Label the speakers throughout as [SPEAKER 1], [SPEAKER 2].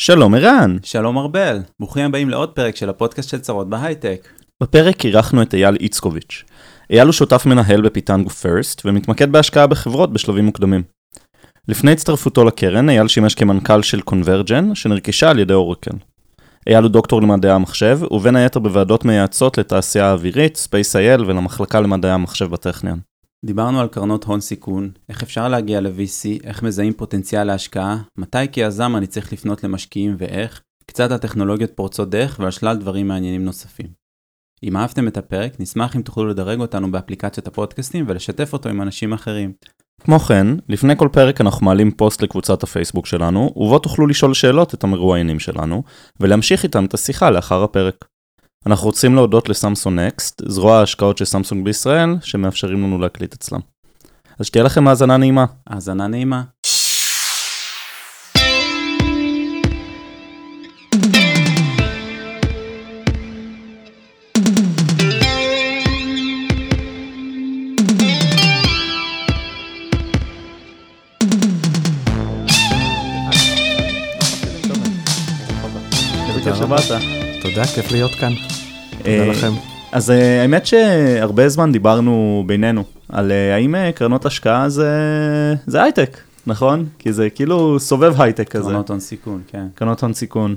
[SPEAKER 1] שלום ערן.
[SPEAKER 2] שלום ארבל, ברוכים הבאים לעוד פרק של הפודקאסט של צרות בהייטק.
[SPEAKER 1] בפרק אירחנו את אייל איצקוביץ'. אייל הוא שותף מנהל בפיטנגו פרסט ומתמקד בהשקעה בחברות בשלבים מוקדמים. לפני הצטרפותו לקרן, אייל שימש כמנכ"ל של קונברג'ן, שנרכשה על ידי אורקל. אייל הוא דוקטור למדעי המחשב, ובין היתר בוועדות מייעצות לתעשייה האווירית, Space.il ולמחלקה למדעי המחשב בטכניון.
[SPEAKER 2] דיברנו על קרנות הון סיכון, איך אפשר להגיע ל-VC, איך מזהים פוטנציאל להשקעה, מתי כיזם אני צריך לפנות למשקיעים ואיך, קצת על טכנולוגיות פורצות דרך ועל שלל דברים מעניינים נוספים. אם אהבתם את הפרק, נשמח אם תוכלו לדרג אותנו באפליקציות הפודקאסטים ולשתף אותו עם אנשים אחרים.
[SPEAKER 1] כמו כן, לפני כל פרק אנחנו מעלים פוסט לקבוצת הפייסבוק שלנו, ובו תוכלו לשאול שאלות את המרואיינים שלנו, ולהמשיך איתם את השיחה לאחר הפרק. אנחנו רוצים להודות לסמסונג נקסט, זרוע ההשקעות של סמסונג בישראל, שמאפשרים לנו להקליט אצלם. אז שתהיה לכם האזנה נעימה.
[SPEAKER 2] האזנה נעימה.
[SPEAKER 3] תודה, כיף להיות כאן. תודה
[SPEAKER 1] אה,
[SPEAKER 3] לכם.
[SPEAKER 1] אז אה, האמת שהרבה זמן דיברנו בינינו על אה, האם קרנות השקעה זה, זה הייטק, נכון? כי זה כאילו סובב הייטק כזה.
[SPEAKER 2] קרנות הון סיכון, כן.
[SPEAKER 1] קרנות הון סיכון,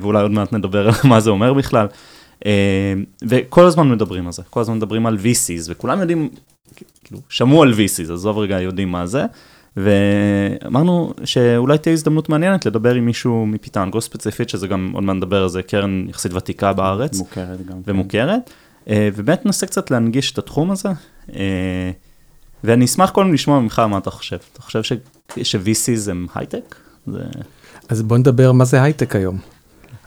[SPEAKER 1] ואולי עוד מעט נדבר על מה זה אומר בכלל. וכל הזמן מדברים על זה, כל הזמן מדברים על VCs, וכולם יודעים, כאילו, שמעו על VCs, עזוב רגע, יודעים מה זה. ואמרנו שאולי תהיה הזדמנות מעניינת לדבר עם מישהו מפיטנגו ספציפית, שזה גם, עוד מעט נדבר על זה, קרן יחסית ותיקה בארץ.
[SPEAKER 2] מוכרת גם.
[SPEAKER 1] כן. ומוכרת. כן. ובאמת ננסה קצת להנגיש את התחום הזה. אה, ואני אשמח קודם לשמוע ממך מה אתה חושב. אתה חושב ש-VCs הם הייטק? זה...
[SPEAKER 3] אז בוא נדבר מה זה הייטק היום.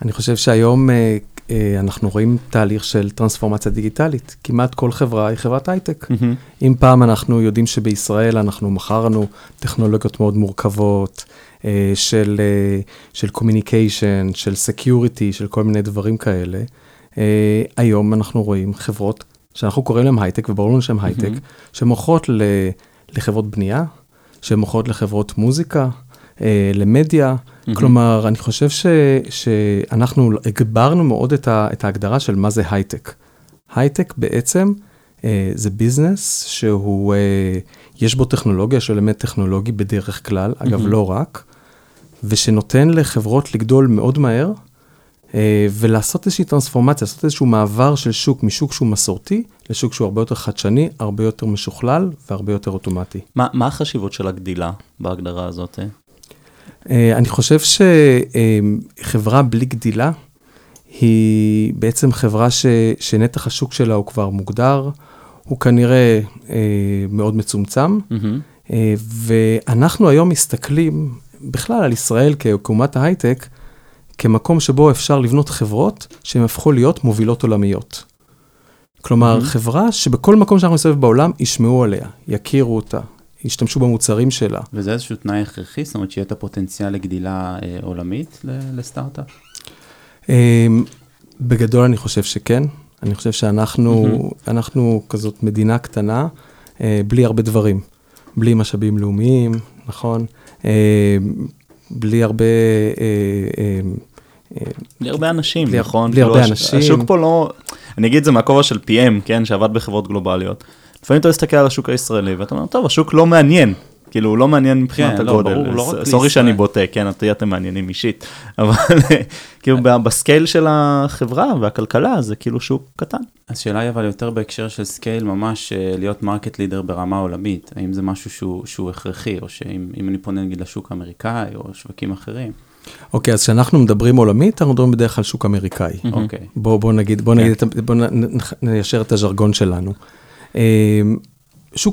[SPEAKER 3] אני חושב שהיום אה, אה, אנחנו רואים תהליך של טרנספורמציה דיגיטלית. כמעט כל חברה היא חברת הייטק. Mm-hmm. אם פעם אנחנו יודעים שבישראל אנחנו מכרנו טכנולוגיות מאוד מורכבות, אה, של, אה, של communication, של security, של כל מיני דברים כאלה, היום אנחנו רואים חברות שאנחנו קוראים להן הייטק, וברור לנו שהן הייטק, mm-hmm. שמוכרות לחברות בנייה, שמוכרות לחברות מוזיקה, למדיה. Mm-hmm. כלומר, אני חושב ש, שאנחנו הגברנו מאוד את, ה, את ההגדרה של מה זה הייטק. הייטק בעצם אה, זה ביזנס שהוא, אה, יש בו טכנולוגיה, יש אלמנט טכנולוגי בדרך כלל, mm-hmm. אגב, לא רק, ושנותן לחברות לגדול מאוד מהר, אה, ולעשות איזושהי טרנספורמציה, לעשות איזשהו מעבר של שוק משוק שהוא מסורתי, לשוק שהוא הרבה יותר חדשני, הרבה יותר משוכלל והרבה יותר אוטומטי.
[SPEAKER 1] מה, מה החשיבות של הגדילה בהגדרה הזאת? אה?
[SPEAKER 3] אני חושב שחברה בלי גדילה היא בעצם חברה ש, שנתח השוק שלה הוא כבר מוגדר, הוא כנראה אה, מאוד מצומצם, mm-hmm. ואנחנו היום מסתכלים בכלל על ישראל כאומת ההייטק, כמקום שבו אפשר לבנות חברות שהן הפכו להיות מובילות עולמיות. כלומר, mm-hmm. חברה שבכל מקום שאנחנו נסתובב בעולם, ישמעו עליה, יכירו אותה, ישתמשו במוצרים שלה.
[SPEAKER 2] וזה איזשהו תנאי הכרחי? זאת אומרת שיהיה את הפוטנציאל לגדילה אה, עולמית לסטארט-אפ?
[SPEAKER 3] אה, בגדול אני חושב שכן. אני חושב שאנחנו mm-hmm. אנחנו כזאת מדינה קטנה, אה, בלי הרבה דברים. בלי משאבים לאומיים, נכון? אה, בלי הרבה... אה,
[SPEAKER 1] אה, אה בלי הרבה אנשים,
[SPEAKER 3] בלי,
[SPEAKER 1] נכון?
[SPEAKER 3] בלי הרבה אנשים.
[SPEAKER 1] השוק פה לא, אני אגיד את זה מהכובע של PM, כן, שעבד בחברות גלובליות. לפעמים אתה מסתכל על השוק הישראלי ואתה אומר, טוב, השוק לא מעניין. כאילו, הוא לא מעניין מבחינת כן, לא, הגודל. לא, ברור, לא רק סורי שאני בוטה, כן, אותי אתם מעניינים אישית. אבל כאילו, בסקייל של החברה והכלכלה, זה כאילו שוק קטן.
[SPEAKER 2] אז שאלה היא אבל יותר בהקשר של scale, ממש אה, להיות market leader ברמה עולמית. האם זה משהו שהוא, שהוא הכרחי, או שאם אני פונה נגיד לשוק האמריקאי או שווקים אחרים.
[SPEAKER 3] אוקיי, okay, אז כשאנחנו מדברים עולמית, אנחנו מדברים בדרך כלל שוק אמריקאי. אוקיי. Okay. בוא, בוא נגיד, בוא נגיד, כן. בוא ניישר את הז'רגון שלנו. אמ,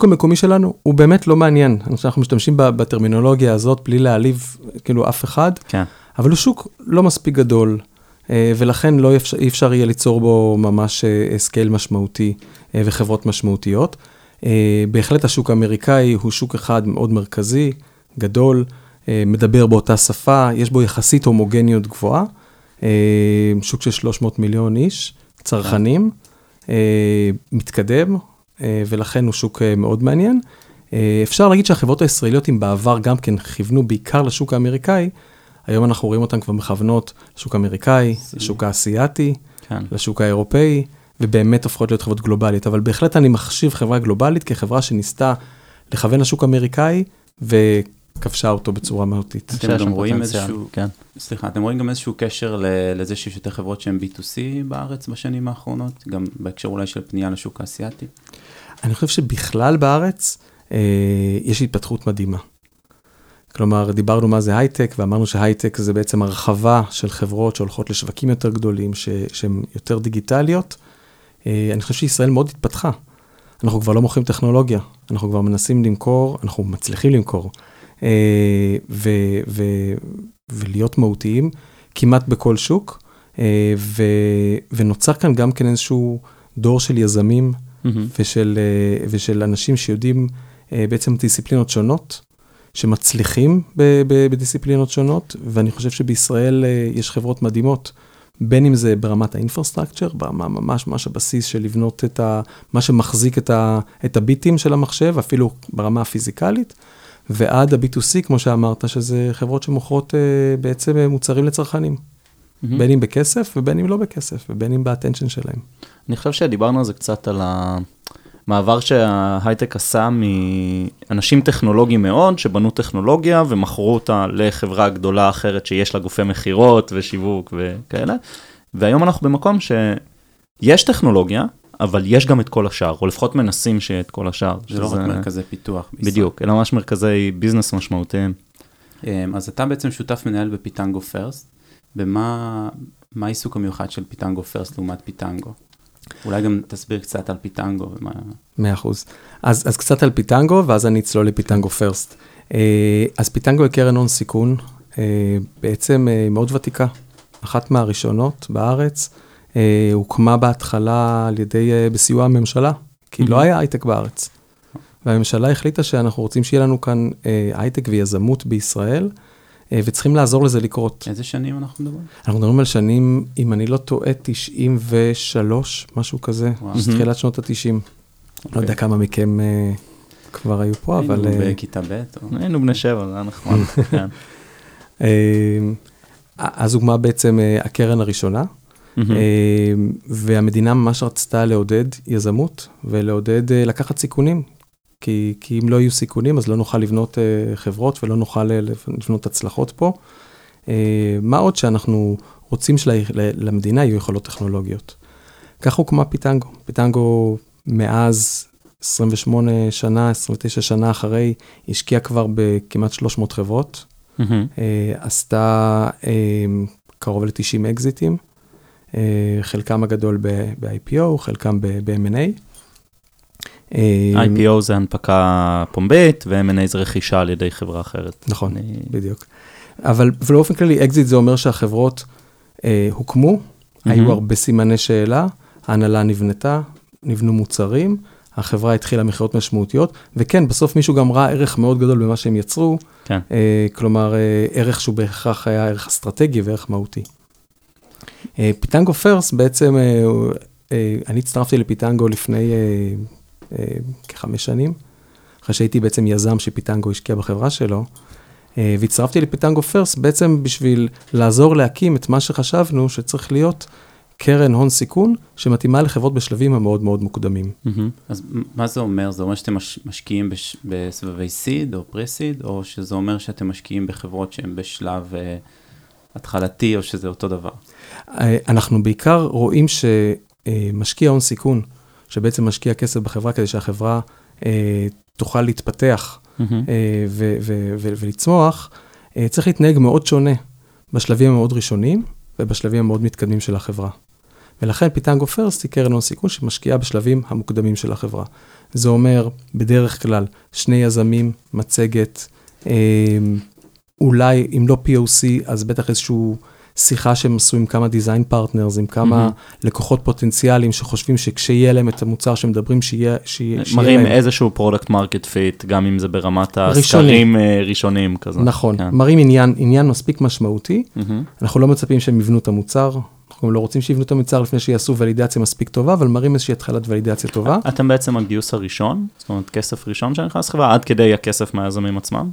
[SPEAKER 3] המקומי שלנו הוא באמת לא מעניין. אנחנו משתמשים בטרמינולוגיה הזאת בלי להעליב כאילו אף אחד, כן. אבל הוא שוק לא מספיק גדול, אה, ולכן לא אפשר, אי אפשר יהיה ליצור בו ממש אה, scale משמעותי אה, וחברות משמעותיות. בהחלט השוק האמריקאי הוא שוק אחד מאוד מרכזי, גדול, מדבר באותה שפה, יש בו יחסית הומוגניות גבוהה, שוק של 300 מיליון איש, צרכנים, מתקדם, אה, ולכן הוא שוק אה, מאוד מעניין. אה, אפשר להגיד שהחברות הישראליות, אם בעבר גם כן כיוונו בעיקר לשוק האמריקאי, היום אנחנו רואים אותן כבר מכוונות לשוק האמריקאי, לשוק האסייתי,
[SPEAKER 1] כן.
[SPEAKER 3] לשוק האירופאי, ובאמת הופכות להיות חברות גלובליות. אבל בהחלט אני מחשיב חברה גלובלית כחברה שניסתה לכוון לשוק האמריקאי, וכבשה אותו בצורה מהותית.
[SPEAKER 2] אתם גם רואים
[SPEAKER 1] פוטנציאל,
[SPEAKER 2] איזשהו,
[SPEAKER 1] כן.
[SPEAKER 2] סליחה, אתם רואים גם איזשהו קשר ל- לזה שיש יותר חברות שהן B2C בארץ בשנים האחרונות, גם בהקשר אולי של פנייה לשוק האסייתי?
[SPEAKER 3] אני חושב שבכלל בארץ אה, יש התפתחות מדהימה. כלומר, דיברנו מה זה הייטק, ואמרנו שהייטק זה בעצם הרחבה של חברות שהולכות לשווקים יותר גדולים, ש- שהן יותר דיגיטליות. אה, אני חושב שישראל מאוד התפתחה. אנחנו כבר לא מוכרים טכנולוגיה, אנחנו כבר מנסים למכור, אנחנו מצליחים למכור, ו- ו- ולהיות מהותיים כמעט בכל שוק, אה, ו- ונוצר כאן גם כן איזשהו דור של יזמים. ושל, אה, ושל אנשים שיודעים אה, בעצם דיסציפלינות שונות, שמצליחים ב- ב- בדיסציפלינות שונות, ואני חושב שבישראל אה, יש חברות מדהימות, בין אם זה ברמת האינפרסטרקצ'ר, ברמה ממש ממש הבסיס של לבנות את ה... מה שמחזיק את, ה, את הביטים של המחשב, אפילו ברמה הפיזיקלית, ועד ה-B2C, כמו שאמרת, שזה חברות שמוכרות אה, בעצם אה, מוצרים לצרכנים,
[SPEAKER 1] מהמם.
[SPEAKER 3] בין אם בכסף ובין אם לא בכסף, ובין אם באטנשן שלהם.
[SPEAKER 1] אני חושב שדיברנו על זה קצת, על המעבר שההייטק עשה מאנשים טכנולוגיים מאוד, שבנו טכנולוגיה ומכרו אותה לחברה גדולה אחרת שיש לה גופי מכירות ושיווק וכאלה, והיום אנחנו במקום שיש טכנולוגיה, אבל יש גם את כל השאר, או לפחות מנסים שיהיה את כל השאר.
[SPEAKER 2] זה לא רק מרכזי פיתוח. בישראל.
[SPEAKER 1] בדיוק, אלא ממש מרכזי ביזנס משמעותיים.
[SPEAKER 2] אמ, אז אתה בעצם שותף מנהל בפיטנגו פרסט, במה מה העיסוק המיוחד של פיטנגו First לעומת פיטנגו? אולי גם תסביר קצת על פיטנגו ומה...
[SPEAKER 3] מאה אחוז. אז, אז קצת על פיטנגו, ואז אני אצלול לפיטנגו First. אה, אז פיטנגו היא קרן הון סיכון, אה, בעצם אה, מאוד ותיקה, אחת מהראשונות בארץ, הוקמה בהתחלה על ידי, אה, בסיוע הממשלה, כי לא
[SPEAKER 1] Mhm.
[SPEAKER 3] היה הייטק בארץ. והממשלה החליטה שאנחנו רוצים שיהיה לנו כאן אה, הייטק ויזמות בישראל, אה, וצריכים לעזור לזה לקרות.
[SPEAKER 2] איזה שנים אנחנו מדברים?
[SPEAKER 3] אנחנו מדברים על שנים, אם אני לא טועה, 93, משהו כזה,
[SPEAKER 2] וואו.
[SPEAKER 3] תחילת שנות ה-90. לא יודע כמה מכם אה, כבר היו פה, אבל...
[SPEAKER 2] היינו
[SPEAKER 3] אה,
[SPEAKER 2] בכיתה ב' או...
[SPEAKER 1] היינו בני שבע, זה היה נחמד. כן.
[SPEAKER 3] אה, אז הוקמה בעצם אה, הקרן הראשונה. אה, והמדינה ממש רצתה לעודד יזמות ולעודד אה, לקחת סיכונים, כי, כי אם לא יהיו סיכונים, אז לא נוכל לבנות אה, חברות ולא נוכל אה, לבנות הצלחות פה. אה, מה עוד שאנחנו רוצים שלמדינה יהיו יכולות טכנולוגיות. כך הוקמה פיטנגו. פיטנגו מאז 28 שנה, 29 שנה אחרי, השקיעה כבר בכמעט 300 חברות. אה, עשתה אה, קרוב ל-90 אקזיטים, אה, חלקם הגדול ב-IPO, חלקם ב-M&A. אה,
[SPEAKER 1] IPO זה הנפקה פומבית, ו-M&A זה רכישה על ידי חברה אחרת.
[SPEAKER 3] נכון,
[SPEAKER 1] אני-
[SPEAKER 3] בדיוק. אבל באופן כללי, אקזיט זה אומר שהחברות אה, הוקמו, היו הרבה סימני שאלה, ההנהלה נבנתה, נבנו מוצרים, החברה התחילה מכירות משמעותיות, וכן, בסוף מישהו גם ראה ערך מאוד גדול במה שהם יצרו,
[SPEAKER 1] כן.
[SPEAKER 3] אה, כלומר, אה, ערך שהוא בהכרח היה ערך אסטרטגי וערך מהותי. אה, פיטנגו פרסט, בעצם, אה, אה, אני הצטרפתי לפיטנגו לפני כחמש שנים, אחרי שהייתי בעצם יזם שפיטנגו השקיע בחברה שלו, והצטרפתי לפיטנגו פרסט בעצם בשביל לעזור להקים את מה שחשבנו שצריך להיות קרן הון סיכון שמתאימה לחברות בשלבים המאוד מאוד מוקדמים.
[SPEAKER 2] אז מה זה אומר? זה אומר שאתם מש, משקיעים בסבבי סיד או פרה-סיד, או שזה אומר שאתם משקיעים בחברות שהן בשלב התחלתי, או שזה אותו דבר?
[SPEAKER 3] אה, אנחנו בעיקר רואים שמשקיע הון סיכון, שבעצם משקיע כסף בחברה כדי שהחברה אה, תוכל להתפתח. אה, ולצמוח, צריך להתנהג מאוד שונה בשלבים המאוד ראשונים ובשלבים המאוד מתקדמים של החברה. ולכן פיטנגו First היא קרן הון סיכון שמשקיעה בשלבים המוקדמים של החברה. זה אומר, בדרך כלל, שני יזמים, מצגת, אולי, אם לא POC, אז בטח איזשהו שיחה שהם עשו עם כמה design partners, עם כמה
[SPEAKER 1] mm-hmm.
[SPEAKER 3] לקוחות פוטנציאליים שחושבים שכשיהיה להם את המוצר שמדברים, שיהיה, שיהיה, שיהיה
[SPEAKER 1] מראים
[SPEAKER 3] להם.
[SPEAKER 1] איזשהו product market fit, גם אם זה ברמת. הסקרים אה, ראשונים כזה.
[SPEAKER 3] נכון,
[SPEAKER 1] כן.
[SPEAKER 3] מראים עניין, עניין מספיק משמעותי,
[SPEAKER 1] mm-hmm.
[SPEAKER 3] אנחנו לא מצפים שהם יבנו את המוצר, אנחנו לא רוצים שיבנו את המוצר לפני שיעשו ולידציה מספיק טובה, אבל מראים איזושהי התחלת ולידציה טובה.
[SPEAKER 1] אתם בעצם הגיוס הראשון, זאת אומרת כסף ראשון שנכנס לחברה, עד כדי הכסף מהיזמים עצמם.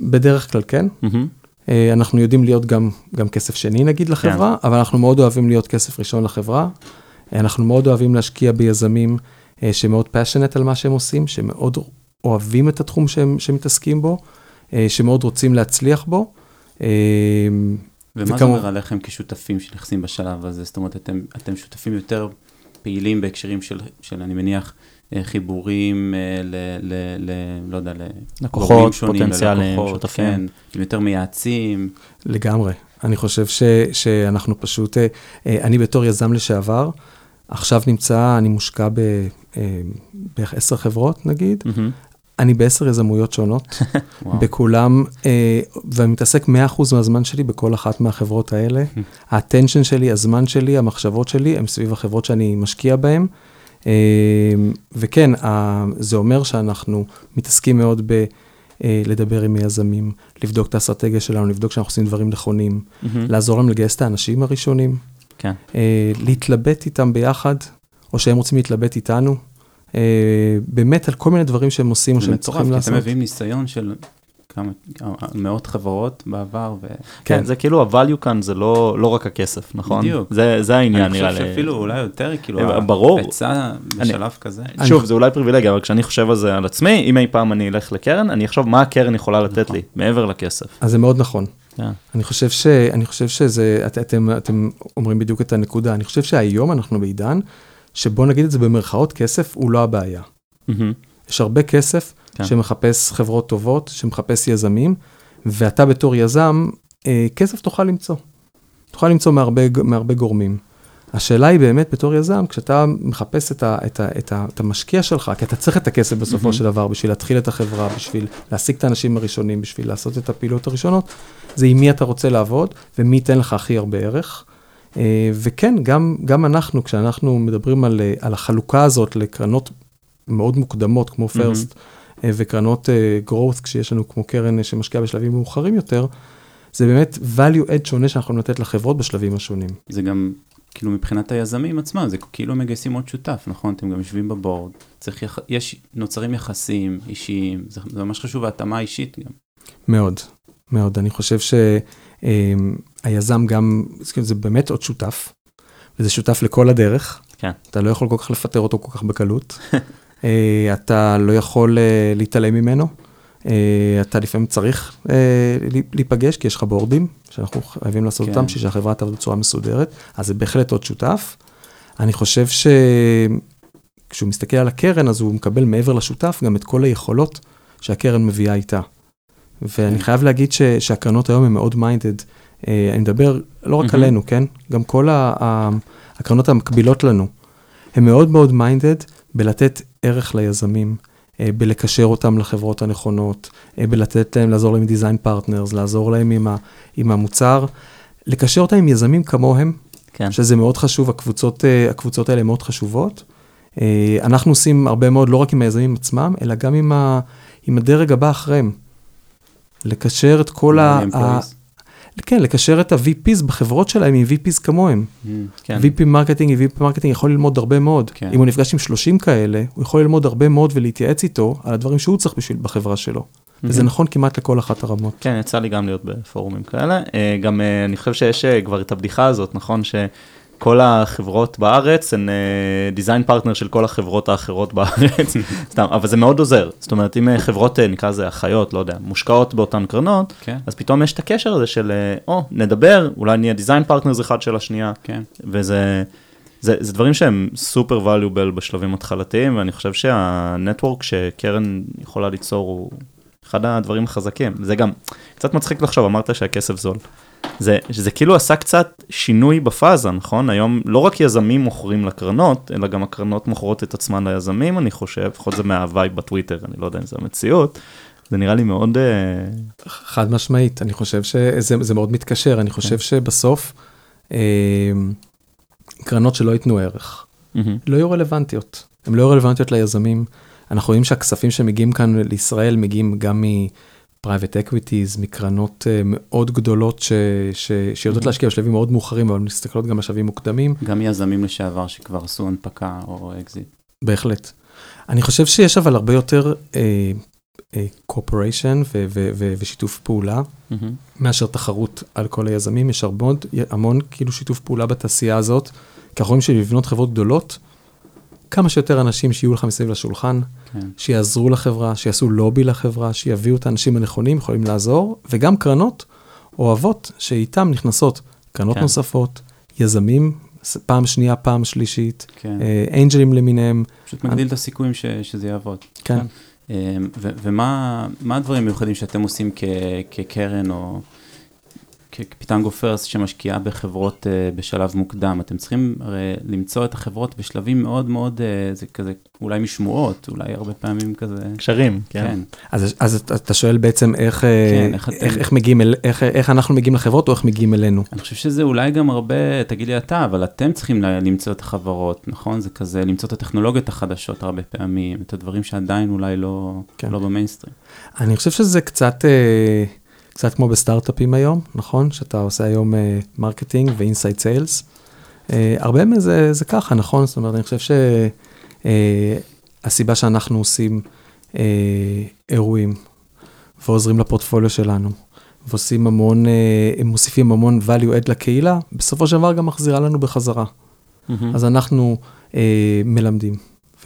[SPEAKER 3] בדרך כלל כן,
[SPEAKER 1] מהמם.
[SPEAKER 3] אה, אנחנו יודעים להיות גם, גם כסף שני נגיד לחברה, כן. אבל אנחנו מאוד אוהבים להיות כסף ראשון לחברה. אה, אנחנו מאוד אוהבים להשקיע ביזמים אה, שמאוד passionate על מה שהם עושים, שמאוד אוהבים את התחום שהם, שמתעסקים בו, שמאוד רוצים להצליח בו.
[SPEAKER 2] ומה וכמו... זה אומר עליכם כשותפים שנכנסים בשלב הזה? זאת אומרת, אתם, אתם שותפים יותר פעילים בהקשרים של, של אני מניח, חיבורים ל... ל, ל לא יודע,
[SPEAKER 1] לקוחות, פוטנציאליים, שותפים.
[SPEAKER 2] כן, יותר מייעצים.
[SPEAKER 3] לגמרי. אני חושב ש, שאנחנו פשוט, אני בתור יזם לשעבר, עכשיו נמצא, אני מושקע בערך עשר חברות נגיד, mm-hmm. אני בעשר יזמויות שונות, בכולם, אה, ואני מתעסק 100% מהזמן שלי בכל אחת מהחברות האלה. האטנשן שלי, הזמן שלי, המחשבות שלי, הם סביב החברות שאני משקיע בהן. אה, וכן, זה אומר שאנחנו מתעסקים מאוד ב... אה, לדבר עם יזמים, לבדוק את האסטרטגיה שלנו, לבדוק שאנחנו עושים דברים נכונים, mm-hmm. לעזור להם לגייס את האנשים הראשונים, כן. להתלבט איתם ביחד, או שהם רוצים להתלבט איתנו. אה, באמת על כל מיני דברים שהם עושים או שהם צריכים לעשות.
[SPEAKER 2] זה מטורף, כי אתם מביאים ניסיון של כמה, מאות חברות בעבר. ו...
[SPEAKER 1] כן, כן, זה כאילו ה-value כאן זה לא, לא רק הכסף, נכון? בדיוק. זה, זה העניין נראה
[SPEAKER 2] לי. אני חושב שאפילו אולי יותר, כאילו,
[SPEAKER 1] אה, ברור.
[SPEAKER 2] הפצע בשלב אני, כזה.
[SPEAKER 1] שוב, אני... זה אולי פריבילגיה, אבל כשאני חושב על זה על עצמי, אם אי פעם אני אלך לקרן, אני אחשוב מה הקרן יכולה לתת נכון. לי, מעבר לכסף.
[SPEAKER 3] אז זה מאוד נכון. Yeah. כן. אני חושב, ש, אני חושב שזה, את, אתם, אתם אומרים בדיוק את הנקודה, אני חושב שהיום אנחנו בעידן, שבוא נגיד את זה במרכאות, כסף הוא לא הבעיה. Mm-hmm. יש הרבה כסף כן. שמחפש חברות טובות, שמחפש יזמים, ואתה בתור יזם, אה, כסף תוכל למצוא. תוכל למצוא מהרבה, מהרבה גורמים. השאלה היא באמת בתור יזם, כשאתה מחפש את, ה, את, ה, את, ה, את המשקיע שלך, כי אתה צריך את הכסף בסופו mm-hmm. של דבר בשביל להתחיל את החברה, בשביל להשיג את האנשים הראשונים, בשביל לעשות את הפעילות הראשונות, זה עם מי אתה רוצה לעבוד ומי ייתן לך הכי הרבה ערך. אה, וכן, גם, גם אנחנו, כשאנחנו מדברים על, אה, על החלוקה הזאת לקרנות מאוד מוקדמות, כמו פרסט, mm-hmm. וקרנות growth, כשיש לנו כמו קרן שמשקיעה בשלבים מאוחרים יותר, זה באמת value add שונה שאנחנו יכולים לתת לחברות בשלבים השונים.
[SPEAKER 2] זה גם, כאילו מבחינת היזמים עצמם, זה כאילו מגייסים עוד שותף, נכון? אתם גם יושבים בבורד, צריך, יח... יש, נוצרים יחסים אישיים, זה, זה ממש חשוב, ההתאמה אישית גם.
[SPEAKER 3] מאוד, מאוד. אני חושב שהיזם גם, זה באמת עוד שותף, וזה שותף לכל הדרך. כן. אתה לא יכול כל כך לפטר אותו כל כך בקלות. אה, אתה לא יכול אה, להתעלם ממנו. אה, אתה לפעמים צריך להיפגש, כי יש לך בורדים, שאנחנו חייבים לעשות כן. אותם, בשביל שהחברה תעבוד בצורה מסודרת, אז זה בהחלט עוד שותף. אני חושב שכשהוא מסתכל על הקרן, אז הוא מקבל מעבר לשותף גם את כל היכולות שהקרן מביאה איתה. ואני כן. חייב להגיד ש, שהקרנות היום הן מאוד minded. אני מדבר לא רק עלינו, כן? גם כל הקרנות המקבילות לנו, הן מאוד מאוד minded בלתת ערך ליזמים, אה, בלקשר אותם לחברות הנכונות, אה, בלתת להם, לעזור להם עם design partners, לעזור להם עם, ה, עם המוצר, לקשר אותם עם יזמים כמוהם, כן. שזה מאוד חשוב, הקבוצות, אה, הקבוצות האלה מאוד חשובות. אנחנו עושים הרבה מאוד, לא רק עם היזמים עצמם, אלא גם עם, ה, עם הדרג הבא אחריהם. לקשר את כל ה... כן, לקשר את ה-VPs בחברות שלהם עם VPs כמוהם. Mm, כן. VP marketing VP marketing יכול ללמוד הרבה מאוד. כן. אם הוא נפגש עם 30 כאלה, הוא יכול ללמוד הרבה מאוד ולהתייעץ איתו על הדברים שהוא צריך בשביל בחברה שלו. Mm-hmm. וזה נכון כמעט לכל אחת הרמות.
[SPEAKER 1] כן, יצא לי גם להיות בפורומים כאלה. אה, גם אה, אני חושב שיש אה, כבר את הבדיחה הזאת, נכון? ש... כל החברות בארץ הן design uh, partner של כל החברות האחרות בארץ, סתם, אבל זה מאוד עוזר. זאת אומרת, אם uh, חברות, uh, נקרא לזה אחיות, לא יודע, מושקעות באותן קרנות, כן. אז פתאום יש את הקשר הזה של, או, oh, נדבר, אולי נהיה design partners אחד של השנייה, כן. וזה... זה, זה דברים שהם סופר valuable בשלבים התחלתיים, ואני חושב שהנטוורק שקרן יכולה ליצור הוא אחד הדברים החזקים. זה גם קצת מצחיק לחשוב, אמרת שהכסף זול. זה, זה כאילו עשה קצת שינוי בפאזה, נכון? היום לא רק יזמים מוכרים לקרנות, אלא גם הקרנות מוכרות את עצמן ליזמים, אני חושב, לפחות זה מהווייב בטוויטר, אני לא יודע אם זה המציאות. זה נראה לי מאוד... אה,
[SPEAKER 3] חד משמעית, אני חושב שזה מאוד מתקשר, אני חושב כן. שבסוף, אה, קרנות שלא ייתנו ערך, לא יהיו רלוונטיות. הן לא יהיו רלוונטיות ליזמים. אנחנו רואים שהכספים שמגיעים כאן לישראל מגיעים גם private equities, מקרנות uh, מאוד גדולות ש, ש, שיודעות mm-hmm. להשקיע בשלבים מאוד מאוחרים, אבל מסתכלות גם בשלבים מוקדמים.
[SPEAKER 2] גם יזמים לשעבר שכבר עשו הנפקה או אקזיט.
[SPEAKER 3] בהחלט. אני חושב שיש אבל הרבה יותר cooperation ושיתוף פעולה, מאשר תחרות על כל היזמים. יש המון, המון כאילו שיתוף פעולה בתעשייה הזאת, כי אנחנו רואים שלבנות חברות גדולות, כמה שיותר אנשים שיהיו לך מסביב לשולחן, כן. שיעזרו לחברה, שיעשו לובי לחברה, שיביאו את האנשים הנכונים, יכולים לעזור, וגם קרנות אוהבות שאיתם נכנסות קרנות כן. נוספות, יזמים, פעם שנייה, פעם שלישית, כן. אה, אנג'לים למיניהם.
[SPEAKER 2] פשוט מגדיל את הסיכויים ש, שזה יעבוד. כן. כן. אה, ומה הדברים המיוחדים שאתם עושים כקרן או כפיטנגו פרסט שמשקיעה בחברות uh, בשלב מוקדם, אתם צריכים הרי למצוא את החברות בשלבים מאוד מאוד, uh, זה כזה אולי משמועות, אולי הרבה פעמים כזה.
[SPEAKER 1] קשרים, כן. כן.
[SPEAKER 3] אז, אז אתה שואל בעצם איך, אה, כן, איך, איך, איך מגיעים, אל, איך, איך אנחנו מגיעים לחברות או איך מגיעים אלינו?
[SPEAKER 2] אני חושב שזה אולי גם הרבה, תגיד לי אתה, אבל אתם צריכים למצוא את החברות, נכון? זה כזה למצוא את הטכנולוגיות החדשות הרבה פעמים, את הדברים שעדיין אולי לא, כן. לא במיינסטרים.
[SPEAKER 3] אני חושב שזה קצת... אה... קצת כמו בסטארט-אפים היום, נכון? שאתה עושה היום marketing ו inside sales. הרבה מזה זה ככה, נכון? זאת אומרת, אני חושב שהסיבה uh, שאנחנו עושים אירועים ועוזרים לפורטפוליו שלנו, ועושים המון, מוסיפים המון value add לקהילה, בסופו של דבר גם מחזירה לנו בחזרה. Mm-hmm. אז אנחנו uh, מלמדים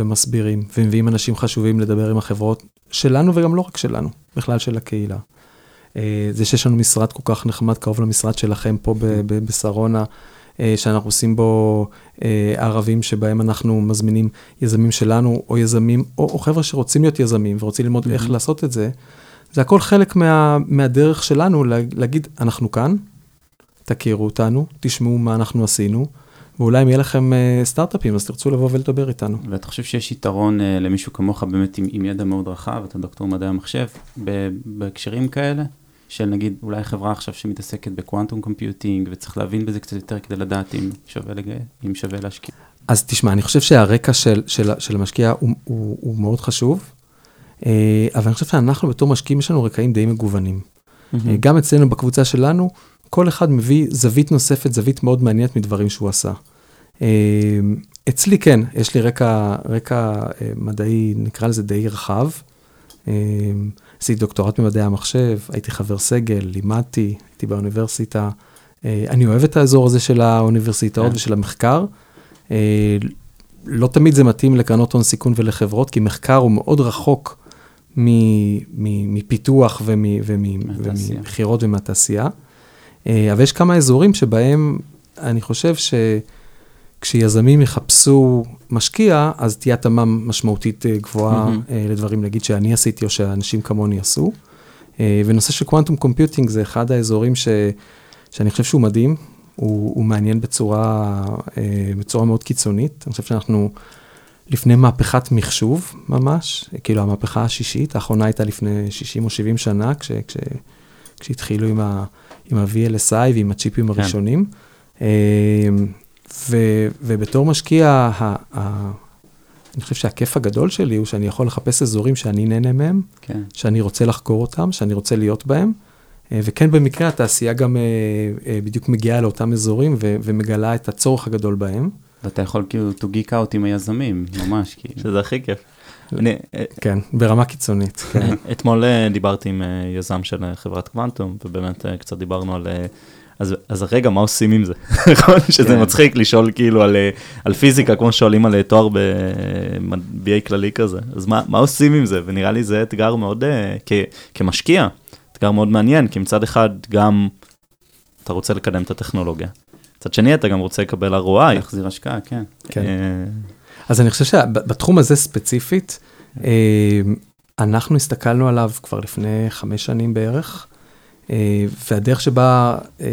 [SPEAKER 3] ומסבירים ומביאים אנשים חשובים לדבר עם החברות שלנו וגם לא רק שלנו, בכלל של הקהילה. אה, זה שיש לנו משרד כל כך נחמד, קרוב למשרד שלכם פה בשרונה, אה, שאנחנו עושים בו אה, ערבים שבהם אנחנו מזמינים יזמים שלנו, או יזמים, או, או חבר'ה שרוצים להיות יזמים ורוצים ללמוד איך לעשות את זה. זה הכל חלק מה, מהדרך שלנו להגיד, אנחנו כאן, תכירו אותנו, תשמעו מה אנחנו עשינו. ואולי אם יהיה לכם uh, סטארט-אפים, אז תרצו לבוא ולדבר איתנו.
[SPEAKER 2] ואתה חושב שיש יתרון uh, למישהו כמוך באמת עם, עם ידע מאוד רחב, אתה דוקטור מדעי המחשב, בהקשרים כאלה? של נגיד אולי חברה עכשיו שמתעסקת בקוואנטום קומפיוטינג וצריך להבין בזה קצת יותר כדי לדעת אם שווה, לג... אם שווה להשקיע.
[SPEAKER 3] אז תשמע, אני חושב שהרקע של, של, של המשקיע הוא, הוא, הוא מאוד חשוב, אה, אבל אני חושב שאנחנו בתור משקיעים יש לנו רקעים די מגוונים. Mm-hmm. גם אצלנו בקבוצה שלנו, כל אחד מביא זווית נוספת, זווית מאוד מעניינת מדברים שהוא עשה. אה, אצלי כן, יש לי רקע, רקע מדעי, נקרא לזה די רחב. עשיתי דוקטורט במדעי המחשב, הייתי חבר סגל, לימדתי, הייתי באוניברסיטה. אה, אני אוהב את האזור הזה של האוניברסיטאות כן. ושל המחקר. אה, לא תמיד זה מתאים לקרנות הון סיכון ולחברות, כי מחקר הוא מאוד רחוק מפיתוח וממכירות ומהתעשייה. אה, אבל יש כמה אזורים שבהם אני חושב ש... כשיזמים יחפשו משקיע, אז תהיה התאמה משמעותית אה, גבוהה mm-hmm. לדברים, נגיד, שאני עשיתי או שאנשים כמוני עשו. אה, ונושא של קוואנטום קומפיוטינג זה אחד האזורים ש, שאני חושב שהוא מדהים, הוא, הוא מעניין בצורה, בצורה מאוד קיצונית. אני חושב שאנחנו לפני מהפכת מחשוב ממש, כאילו המהפכה השישית, האחרונה הייתה לפני 60 או 70 שנה, כש, כש, כשהתחילו עם ה-VLSI ועם הצ'יפים כן. הראשונים. ו, ובתור משקיע, ה, ה, אני חושב שהכיף הגדול שלי הוא שאני יכול לחפש אזורים שאני נהנה מהם, כן. שאני רוצה לחקור אותם, שאני רוצה להיות בהם. אה, וכן, במקרה התעשייה גם אה, אה, בדיוק מגיעה לאותם אזורים ו- ומגלה את הצורך הגדול בהם.
[SPEAKER 2] ואתה יכול כאילו to geek out עם היזמים, ממש כאילו.
[SPEAKER 1] שזה הכי כיף.
[SPEAKER 3] אני, כן, ברמה קיצונית. כן.
[SPEAKER 1] אתמול דיברתי עם יזם של חברת קוונטום, ובאמת קצת דיברנו על אז, אז רגע, מה עושים עם זה? נכון? שזה כן. מצחיק לשאול כאילו על, על פיזיקה, כמו שואלים על תואר ב-BA כללי כזה. אז מה, מה עושים עם זה? ונראה לי זה אתגר מאוד, uh, כ, כמשקיע, אתגר מאוד מעניין, כי מצד אחד גם אתה רוצה לקדם את הטכנולוגיה. מצד שני, אתה גם רוצה לקבל ROI.
[SPEAKER 2] להחזיר השקעה, כן. כן. Uh,
[SPEAKER 3] אז אני חושב שבתחום הזה ספציפית, uh, אנחנו הסתכלנו עליו כבר לפני חמש שנים בערך. אה, והדרך שבה, אה,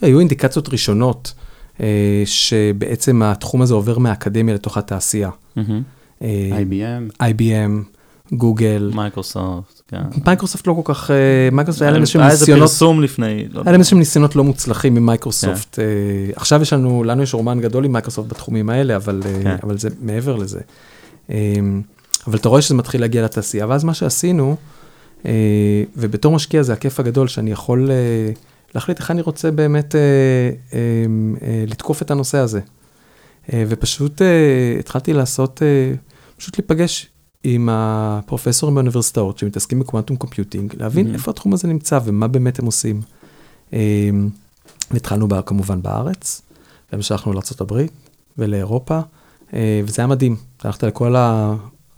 [SPEAKER 3] היו אינדיקציות ראשונות אה, שבעצם התחום הזה עובר מהאקדמיה לתוך התעשייה.
[SPEAKER 2] IBM.
[SPEAKER 3] IBM, גוגל.
[SPEAKER 1] מייקרוסופט, כן.
[SPEAKER 3] מייקרוסופט לא כל כך, מייקרוסופט היה להם איזשהם ניסיונות,
[SPEAKER 1] היה איזה פרסום לפני,
[SPEAKER 3] לא היה להם איזשהם ניסיונות לא מוצלחים עם מייקרוסופט. כן. עכשיו יש לנו, לנו יש רומן גדול עם מייקרוסופט בתחומים האלה, אבל, כן. זה מעבר לזה. אבל אתה רואה שזה מתחיל להגיע לתעשייה, ואז מה שעשינו, ובתור משקיע זה הכיף הגדול שאני יכול אה, להחליט איך אני רוצה באמת אה, לתקוף את הנושא הזה. ופשוט התחלתי לעשות, פשוט להיפגש עם הפרופסורים באוניברסיטאות שמתעסקים בקוונטום קומפיוטינג, להבין
[SPEAKER 1] Mhm.
[SPEAKER 3] איפה התחום הזה נמצא ומה באמת הם עושים. אה, התחלנו בה, כמובן בארץ, והמשכנו לארה"ב ולאירופה, אה, וזה היה מדהים. הלכת לכל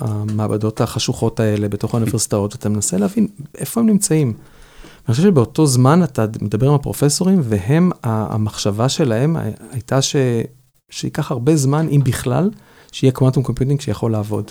[SPEAKER 3] המעבדות החשוכות האלה בתוך האוניברסיטאות, ואתה מנסה להבין איפה הם נמצאים. אני חושב שבאותו זמן אתה מדבר עם הפרופסורים, והם, המחשבה שלהם הייתה ש... שייקח הרבה זמן, אם בכלל, שיהיה קוונטום קומפיוטינג שיכול לעבוד.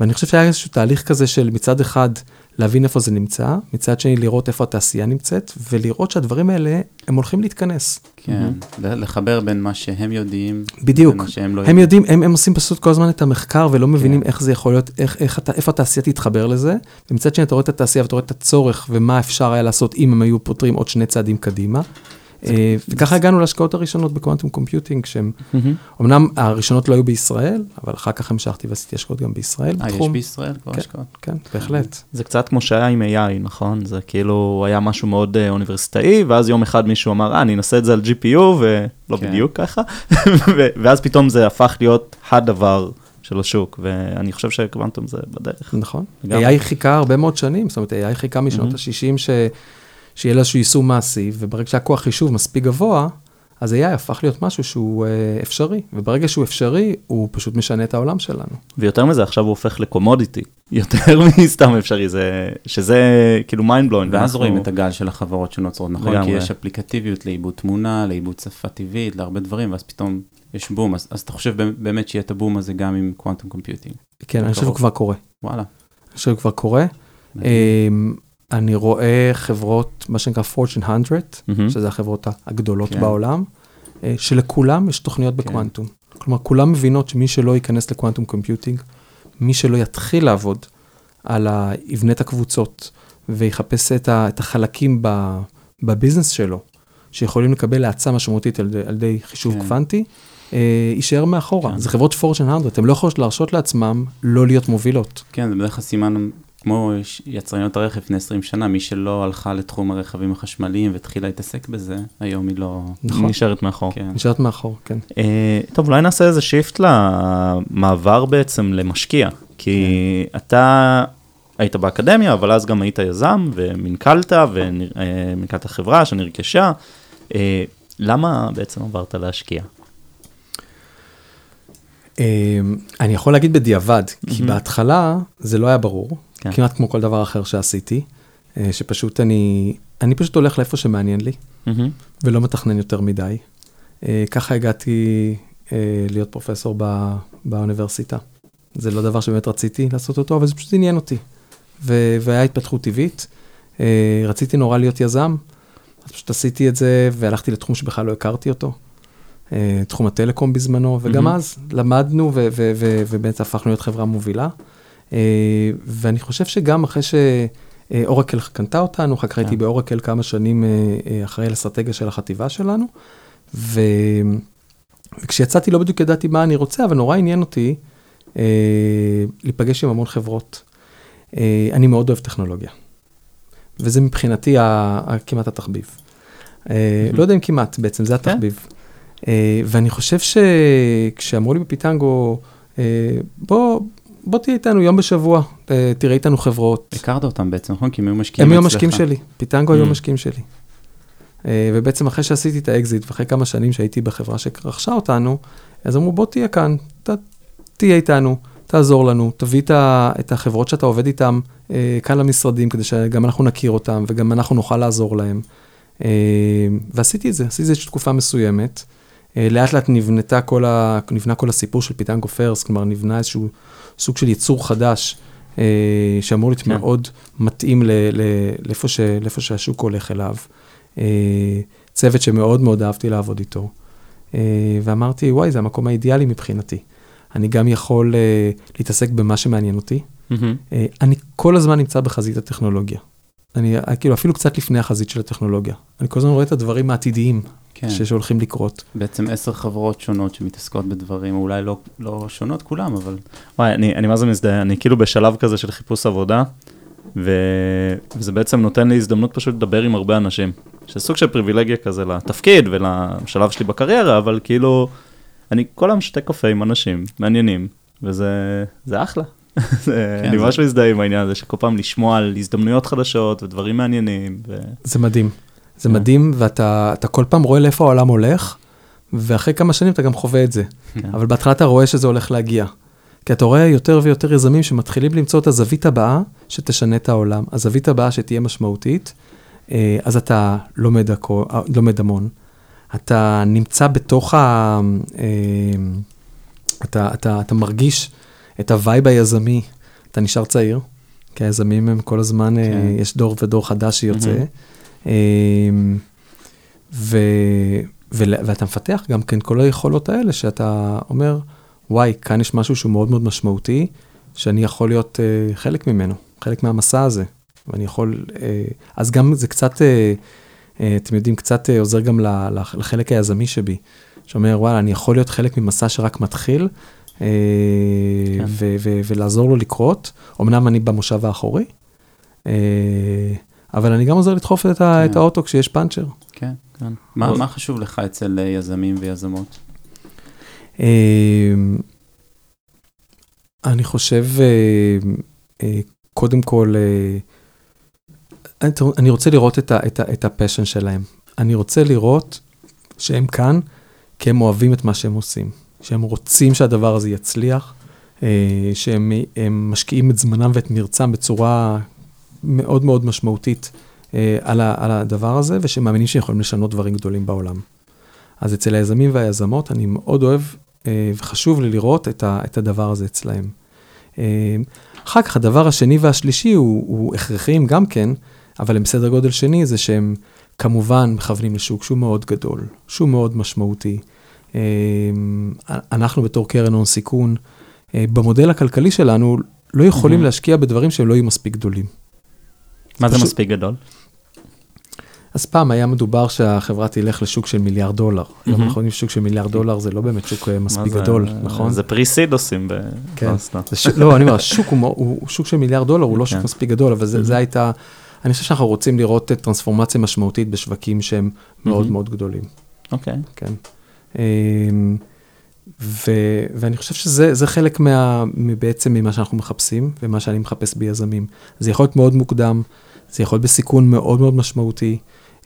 [SPEAKER 3] ואני חושב שהיה איזשהו תהליך כזה של מצד אחד להבין איפה זה נמצא, מצד שני לראות איפה התעשייה נמצאת, ולראות שהדברים האלה, הם הולכים להתכנס.
[SPEAKER 2] כן, לחבר בין מה שהם יודעים,
[SPEAKER 3] בדיוק.
[SPEAKER 2] למה שהם לא
[SPEAKER 3] הם יודעים, הם, הם עושים פשוט כל הזמן את המחקר ולא מבינים
[SPEAKER 2] כן.
[SPEAKER 3] איך זה יכול להיות, איך, איך, אתה- איפה התעשייה תתחבר לזה, ומצד שני אתה רואה את התעשייה ואתה רואה את הצורך ומה אפשר היה לעשות אם הם היו פותרים עוד שני צעדים קדימה. אה, וככה הגענו להשקעות הראשונות ב quantum computing,
[SPEAKER 1] שהן.
[SPEAKER 3] אמנם הראשונות לא היו בישראל, אבל אחר כך המשכתי ועשיתי השקעות גם בישראל
[SPEAKER 2] אה, יש. בישראל כבר
[SPEAKER 3] כן.
[SPEAKER 2] השקעות?
[SPEAKER 3] כן, בהחלט.
[SPEAKER 1] זה קצת כמו שהיה עם AI, נכון? זה כאילו היה משהו מאוד אה, אוניברסיטאי, ואז יום אחד מישהו אמר, אה, אני אנסה את זה על GPU, ולא
[SPEAKER 2] כן.
[SPEAKER 1] בדיוק ככה, ואז פתאום זה הפך להיות הדבר של השוק, ואני חושב שקוונטום זה בדרך.
[SPEAKER 3] נכון. AI חיכה הרבה מאוד שנים, זאת אומרת, AI חיכה משנות
[SPEAKER 1] Mhm.
[SPEAKER 3] ה-60 ש... שיהיה לה איזשהו יישום מעשי, וברגע שהכוח חישוב מספיק גבוה, אז AI הפך להיות משהו שהוא אה, אפשרי, וברגע שהוא אפשרי, הוא פשוט משנה את העולם שלנו.
[SPEAKER 1] ויותר מזה, עכשיו הוא הופך לקומודיטי, יותר מסתם אפשרי, זה, שזה כאילו mind blowing.
[SPEAKER 2] ואז
[SPEAKER 1] ואנחנו-
[SPEAKER 2] רואים את הגל של החברות שנוצרות, נכון?
[SPEAKER 1] לגמרי.
[SPEAKER 2] כי יש אפליקטיביות לעיבוד תמונה, לעיבוד שפה טבעית, להרבה דברים, ואז פתאום יש בום, אז, אז אתה חושב באמת שיהיה את הבום הזה גם עם quantum computing.
[SPEAKER 3] כן, אני חושב שהוא. כבר קורה.
[SPEAKER 2] וואלה.
[SPEAKER 3] אני חושב שהוא כבר קורה. אני רואה חברות, מה שנקרא Fortune 100,
[SPEAKER 1] מהמם.
[SPEAKER 3] שזה החברות הגדולות
[SPEAKER 2] כן.
[SPEAKER 3] בעולם, אה, שלכולם יש תוכניות
[SPEAKER 2] כן.
[SPEAKER 3] בקוונטום. כלומר, כולם מבינות שמי שלא ייכנס ל quantum computing, מי שלא יתחיל לעבוד על ה... יבנה את הקבוצות ויחפש את, ה... את החלקים ב... בביזנס שלו, שיכולים לקבל האצה משמעותית על, על ידי חישוב
[SPEAKER 2] כן.
[SPEAKER 3] קוונטי, אה, יישאר מאחורה.
[SPEAKER 2] כן.
[SPEAKER 3] זה חברות Fortune 100, הן לא יכולות להרשות לעצמם לא להיות מובילות.
[SPEAKER 2] כן, זה בדרך כלל סימן, כמו יצרניות הרכב לפני 20 שנה, מי שלא הלכה לתחום הרכבים החשמליים והתחילה להתעסק בזה, היום היא לא...
[SPEAKER 3] נכון.
[SPEAKER 1] נשארת מאחור.
[SPEAKER 2] כן.
[SPEAKER 3] נשארת מאחור, כן.
[SPEAKER 1] אה, טוב, אולי נעשה איזה shift למעבר בעצם למשקיע, כי אתה היית באקדמיה, אבל אז גם היית יזם, ומנכ"לת, ומנכ"לת חברה שנרכשה. אה, למה בעצם עברת להשקיע?
[SPEAKER 3] אה, אני יכול להגיד בדיעבד, כי. בהתחלה זה לא היה ברור,
[SPEAKER 1] כן.
[SPEAKER 3] כמעט כמו כל דבר אחר שעשיתי, אה, שפשוט אני, אני פשוט הולך לאיפה שמעניין לי,
[SPEAKER 1] מהמם.
[SPEAKER 3] ולא מתכנן יותר מדי. אה, ככה הגעתי אה, להיות פרופסור ב, באוניברסיטה. זה לא דבר שבאמת רציתי לעשות אותו, אבל זה פשוט עניין אותי. ו- והיה התפתחות טבעית. רציתי נורא להיות יזם, אז פשוט עשיתי את זה, והלכתי לתחום שבכלל לא הכרתי אותו. תחום הטלקום בזמנו, וגם
[SPEAKER 1] מהמם.
[SPEAKER 3] אז למדנו ובאמת הפכנו להיות חברה מובילה. אה, ואני חושב שגם אחרי שאורקל קנתה אותנו, אחר כך הייתי
[SPEAKER 1] כן.
[SPEAKER 3] באורקל כמה שנים אה, אה, אחראי על אסטרטגיה של החטיבה שלנו, ו... וכשיצאתי לא בדיוק ידעתי מה אני רוצה, אבל נורא עניין אותי אה, להיפגש עם המון חברות. אה, אני מאוד אוהב טכנולוגיה, וזה מבחינתי ה- ה- כמעט התחביב. אה. לא יודע אם כמעט, בעצם זה התחביב. אה, ואני חושב שכשאמרו לי בפיטנגו, אה, בוא, בוא תהיה איתנו יום בשבוע, אה, תראה איתנו חברות.
[SPEAKER 2] הכרת אותם בעצם, נכון? כי הם היו משקיעים
[SPEAKER 3] הם היו
[SPEAKER 2] אצלך.
[SPEAKER 3] המשקיעים שלי, פיטנגו היו
[SPEAKER 1] Mm.
[SPEAKER 3] המשקיעים שלי. אה, ובעצם אחרי שעשיתי את האקזיט, ואחרי כמה שנים שהייתי בחברה שרכשה אותנו, אז אמרו, בוא תהיה כאן, ת, תהיה איתנו, תעזור לנו, תביא את, החברות שאתה עובד איתן אה, כאן למשרדים, כדי שגם אנחנו נכיר אותם, וגם אנחנו נוכל לעזור. אה, ועשיתי את זה, עשיתי את זה תקופה מסוימת. לאט לאט נבנתה כל ה, נבנה כל הסיפור של פיטנגו First, כלומר נבנה איזשהו סוג של יצור חדש, אה, שאמור להיות
[SPEAKER 1] כן.
[SPEAKER 3] מאוד מתאים ל, ל, לאיפה, ש, שהשוק הולך אליו. אה, צוות שמאוד מאוד אהבתי לעבוד איתו. אה, ואמרתי, וואי, זה המקום האידיאלי מבחינתי. אני גם יכול אה, להתעסק במה שמעניין אותי.
[SPEAKER 1] מהמם.
[SPEAKER 3] אה, אני כל הזמן נמצא בחזית הטכנולוגיה. אני כאילו אפילו קצת לפני החזית של הטכנולוגיה. אני כל הזמן רואה את הדברים העתידיים
[SPEAKER 2] כן.
[SPEAKER 3] שהולכים לקרות.
[SPEAKER 2] בעצם עשר חברות שונות שמתעסקות בדברים, אולי לא, לא שונות כולם, אבל
[SPEAKER 1] וואי, אני, אני מה זה מזדהה, אני כאילו בשלב כזה של חיפוש עבודה, ו... וזה בעצם נותן לי הזדמנות פשוט לדבר עם הרבה אנשים. שזה סוג של פריבילגיה כזה לתפקיד ולשלב שלי בקריירה, אבל כאילו, אני כל היום שותה קפה עם אנשים מעניינים, וזה זה אחלה. זה- אני ממש מזדהה עם העניין הזה, שכל פעם לשמוע על הזדמנויות חדשות ודברים מעניינים. ו-
[SPEAKER 3] זה מדהים. זה
[SPEAKER 1] כן.
[SPEAKER 3] מדהים, ואתה אתה כל פעם רואה לאיפה העולם הולך, ואחרי כמה שנים אתה גם חווה את זה.
[SPEAKER 1] כן.
[SPEAKER 3] אבל בהתחלה אתה רואה שזה הולך להגיע. כי אתה רואה יותר ויותר יזמים שמתחילים למצוא את הזווית הבאה שתשנה את העולם, הזווית הבאה שתהיה משמעותית, אה, אז אתה לומד, הכו, אה, לומד המון. אתה נמצא בתוך ה... אה, אתה, אתה, אתה מרגיש את ה vibe היזמי, אתה נשאר צעיר, כי היזמים הם כל הזמן, כן.
[SPEAKER 2] כן.
[SPEAKER 3] יש דור ודור חדש שיוצא. אמ, ו, ו, ואתה מפתח גם כן כל היכולות האלה שאתה אומר, וואי, כאן יש משהו שהוא מאוד מאוד משמעותי, שאני יכול להיות uh, חלק ממנו, חלק מהמסע הזה. ואני יכול, uh, אז גם זה קצת, uh, uh, אתם יודעים, קצת uh, עוזר גם לחלק היזמי שבי, שאומר, וואלה, אני יכול להיות חלק ממסע שרק מתחיל, uh,
[SPEAKER 1] כן.
[SPEAKER 3] ו- ו- ולעזור לו לקרות. אמנם אני במושב האחורי, uh, אבל אני גם עוזר לדחוף את, ה-
[SPEAKER 2] כן.
[SPEAKER 3] את האוטו כשיש פאנצ'ר.
[SPEAKER 2] כן.
[SPEAKER 1] כן.
[SPEAKER 2] מה מה חשוב לך אצל אה, יזמים ויזמות?
[SPEAKER 3] אה, אני חושב, אה, אה, קודם כל, אה, אני רוצה לראות את, ה, את, ה, את הפשן שלהם. אני רוצה לראות שהם כאן, כי הם אוהבים את מה שהם עושים, שהם רוצים שהדבר הזה יצליח, אה, שהם הם משקיעים את זמנם ואת מרצם בצורה מאוד מאוד משמעותית אה, על, ה, על הדבר הזה, ושהם מאמינים שהם יכולים לשנות דברים גדולים בעולם. אז אצל היזמים והיזמות, אני מאוד אוהב אה, וחשוב לי לראות את, הדבר הזה אצלהם. אחר כך, הדבר השני והשלישי הוא, הוא הכרחיים גם כן, אבל הם בסדר גודל שני, זה שהם כמובן מכוונים לשוק שהוא מאוד גדול, שהוא מאוד משמעותי. אה, אנחנו בתור קרן הון סיכון, אה, במודל הכלכלי שלנו, לא יכולים
[SPEAKER 1] מהמם.
[SPEAKER 3] להשקיע בדברים שהם לא יהיו מספיק גדולים.
[SPEAKER 1] מה זה
[SPEAKER 3] פשוט-
[SPEAKER 1] מספיק גדול?
[SPEAKER 3] אז פעם היה מדובר שהחברה תלך לשוק של מיליארד דולר. היום
[SPEAKER 1] מהמם.
[SPEAKER 3] אנחנו יודעים ששוק של מיליארד דולר זה לא באמת שוק אה, מספיק
[SPEAKER 1] זה-
[SPEAKER 3] גדול, נכון?
[SPEAKER 1] זה פרי-סיד עושים ב...
[SPEAKER 3] כן.
[SPEAKER 1] לא.
[SPEAKER 3] זה ש... לא, אני אומר, השוק הוא, הוא, שוק של מיליארד דולר, הוא לא שוק
[SPEAKER 1] כן.
[SPEAKER 3] מספיק גדול, אבל זה, זה הייתה, אני חושב שאנחנו רוצים לראות טרנספורמציה משמעותית בשווקים שהם מאוד. מאוד גדולים,
[SPEAKER 1] אוקיי.
[SPEAKER 3] כן. אמ, ו, ואני חושב שזה זה חלק מה, בעצם ממה שאנחנו מחפשים, ומה שאני מחפש ביזמים. זה יכול להיות מאוד מוקדם, זה יכול להיות בסיכון מאוד מאוד משמעותי.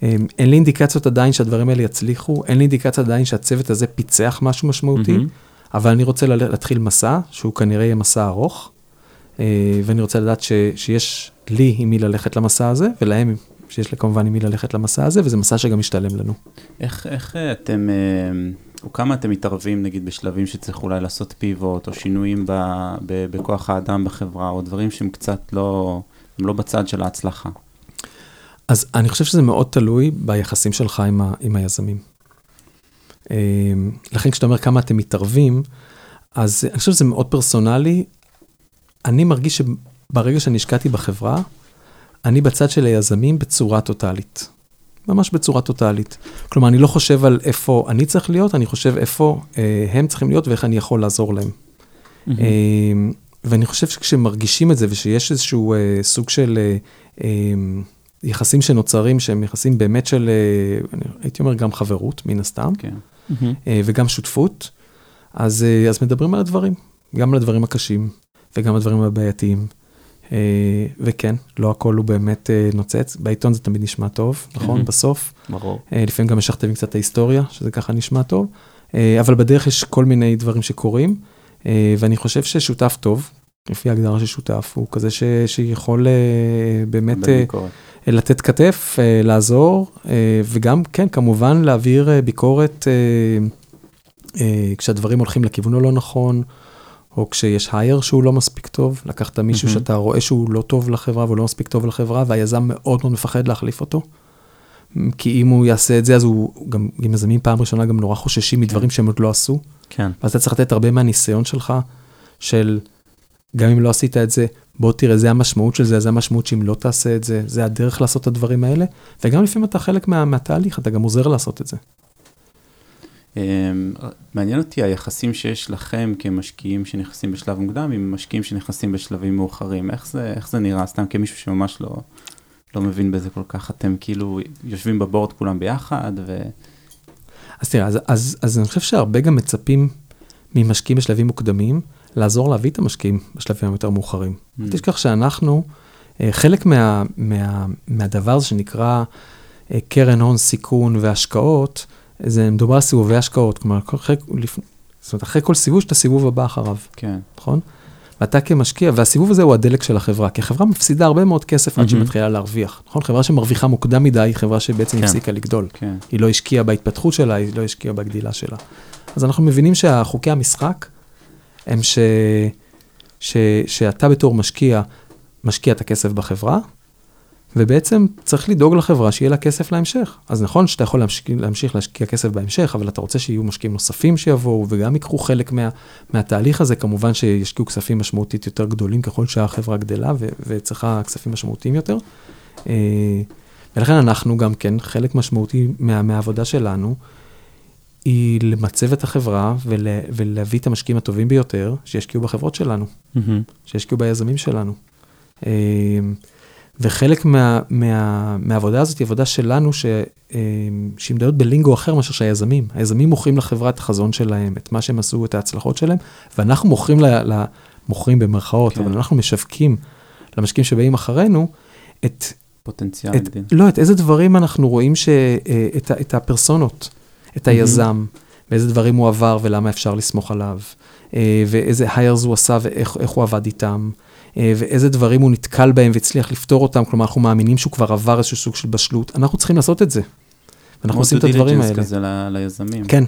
[SPEAKER 3] אמ, אין לי אינדיקציות עדיין שהדברים האלה יצליחו, אין לי אינדיקציה עדיין שהצוות הזה פיצח משהו משמעותי.
[SPEAKER 1] מהמם.
[SPEAKER 3] אבל אני רוצה להתחיל מסע, שהוא כנראה יהיה מסע ארוך, אה, ואני רוצה לדעת ש, שיש לי עם מי ללכת למסע הזה, ולהם שיש לי כמובן עם מי ללכת למסע הזה, וזה מסע שגם משתלם לנו.
[SPEAKER 2] איך, איך אה, אתם, אה, או כמה אתם מתערבים נגיד בשלבים שצריך אולי לעשות פיבוט, או שינויים ב, ב, בכוח האדם בחברה, או דברים שהם קצת לא, הם לא בצד של ההצלחה.
[SPEAKER 3] אז אני חושב שזה מאוד תלוי ביחסים שלך עם, ה, עם היזמים. אה, לכן כשאתה אומר כמה אתם מתערבים, אז אני חושב שזה מאוד פרסונלי. אני מרגיש שברגע שאני השקעתי בחברה, אני בצד של היזמים בצורה טוטאלית. ממש בצורה טוטאלית. כלומר, אני לא חושב על איפה אני צריך להיות, אני חושב איפה אה, הם צריכים להיות ואיך אני יכול לעזור להם.
[SPEAKER 1] מהמם.
[SPEAKER 3] אה, ואני חושב שכשמרגישים את זה ושיש איזשהו אה, סוג של אה, אה, יחסים שנוצרים, שהם יחסים באמת של, אה, אני הייתי אומר גם חברות, מן הסתם,
[SPEAKER 2] כן.
[SPEAKER 1] מהמם.
[SPEAKER 3] אה, וגם שותפות, אז, אה, אז מדברים על הדברים, גם על הדברים הקשים וגם על הדברים הבעייתיים. אה, וכן, לא הכל הוא באמת אה, נוצץ, בעיתון זה תמיד נשמע טוב, נכון? בסוף.
[SPEAKER 1] ברור.
[SPEAKER 3] אה, לפעמים גם משכתבים קצת את ההיסטוריה, שזה ככה נשמע טוב, אבל בדרך יש כל מיני דברים שקורים, ואני חושב ששותף טוב, לפי ההגדרה של שותף, הוא כזה ש, שיכול באמת. לתת כתף, לעזור, וגם, כן, כמובן להעביר ביקורת כשהדברים הולכים לכיוון הלא נכון, או כשיש הייר שהוא לא מספיק טוב, לקחת מישהו
[SPEAKER 1] מהמם.
[SPEAKER 3] שאתה רואה שהוא לא טוב לחברה והוא לא מספיק טוב לחברה, והיזם מאוד מאוד מפחד להחליף אותו. כי אם הוא יעשה את זה, אז הוא גם, אם יזמים פעם ראשונה גם נורא חוששים מדברים שהם עוד לא עשו.
[SPEAKER 1] כן.
[SPEAKER 3] ואז אתה צריך לתת הרבה מהניסיון שלך, של גם אם לא עשית את זה, בוא תראה, זה המשמעות של זה, זה המשמעות שאם לא תעשה את זה, זה הדרך לעשות את הדברים האלה, וגם לפעמים אתה חלק מה, מהתהליך, אתה גם עוזר לעשות את זה.
[SPEAKER 2] אמ, מעניין אותי היחסים שיש לכם כמשקיעים שנכנסים בשלב מוקדם עם משקיעים שנכנסים בשלבים מאוחרים. איך זה, איך זה נראה? סתם כמישהו שממש לא, לא מבין בזה כל כך. אתם כאילו יושבים בבורד כולם ביחד ו...
[SPEAKER 3] אז תראה, אז, אז, אז אני חושב שהרבה גם מצפים ממשקיעים בשלבים מוקדמים, לעזור להביא את המשקיעים בשלבים היותר מאוחרים.
[SPEAKER 2] Mm.
[SPEAKER 3] אל תשכח שאנחנו, אה, חלק מה, מה, מהדבר הזה שנקרא אה, קרן הון סיכון והשקעות, זה מדובר על סיבובי השקעות, כלומר, אחרי, לפ... זאת אומרת, אחרי כל סיבוב יש את הסיבוב הבא אחריו,
[SPEAKER 2] כן.
[SPEAKER 3] נכון? ואתה כמשקיע, והסיבוב הזה הוא הדלק של החברה, כי החברה מפסידה הרבה מאוד כסף עד שהיא
[SPEAKER 1] מהמם.
[SPEAKER 3] מתחילה להרוויח, נכון? חברה שמרוויחה מוקדם מדי היא חברה שבעצם
[SPEAKER 1] כן.
[SPEAKER 3] הפסיקה לגדול.
[SPEAKER 2] כן.
[SPEAKER 3] היא לא השקיעה בהתפתחות שלה, היא לא השקיעה בגדילה שלה. אז אנחנו מבינים שהחוקי המשחק הם ש... ש... שאתה בתור משקיע, משקיע את הכסף בחברה, ובעצם צריך לדאוג לחברה שיהיה לה כסף להמשך. אז נכון שאתה יכול להמשיך, להמשיך להשקיע כסף בהמשך, אבל אתה רוצה שיהיו משקיעים נוספים שיבואו וגם ייקחו חלק מה, מהתהליך הזה, כמובן שישקיעו כספים משמעותית יותר גדולים ככל שהחברה גדלה ו, וצריכה כספים משמעותיים יותר. אה, ולכן אנחנו גם כן, חלק משמעותי מה, מהעבודה שלנו, היא למצב את החברה ול, ולהביא את המשקיעים הטובים ביותר שישקיעו בחברות שלנו.
[SPEAKER 1] מהמם.
[SPEAKER 3] שישקיעו ביזמים שלנו. וחלק מה, מה, מהעבודה הזאת היא עבודה שלנו, ש, אה, שהיא מדברת בלינגו אחר מאשר שהיזמים. היזמים מוכרים לחברה את החזון שלהם, את מה שהם עשו, את ההצלחות שלהם, ואנחנו מוכרים, ל, ל, מוכרים במרכאות,
[SPEAKER 2] כן.
[SPEAKER 3] אבל אנחנו משווקים למשקיעים שבאים אחרינו, את,
[SPEAKER 2] פוטנציאל
[SPEAKER 3] את. לא, את איזה דברים אנחנו רואים, ש, אה, את, את הפרסונות, את היזם, ואיזה דברים הוא עבר ולמה אפשר לסמוך עליו, אה, ואיזה היירס הוא עשה ואיך איך הוא עבד איתם, ואיזה דברים הוא נתקל בהם והצליח לפתור אותם, כלומר, אנחנו מאמינים שהוא כבר עבר איזשהו סוג של בשלות, אנחנו צריכים לעשות את זה. ואנחנו
[SPEAKER 2] כמו
[SPEAKER 3] עושים את הדברים האלה.
[SPEAKER 2] כזה ל- ליזמים.
[SPEAKER 3] כן.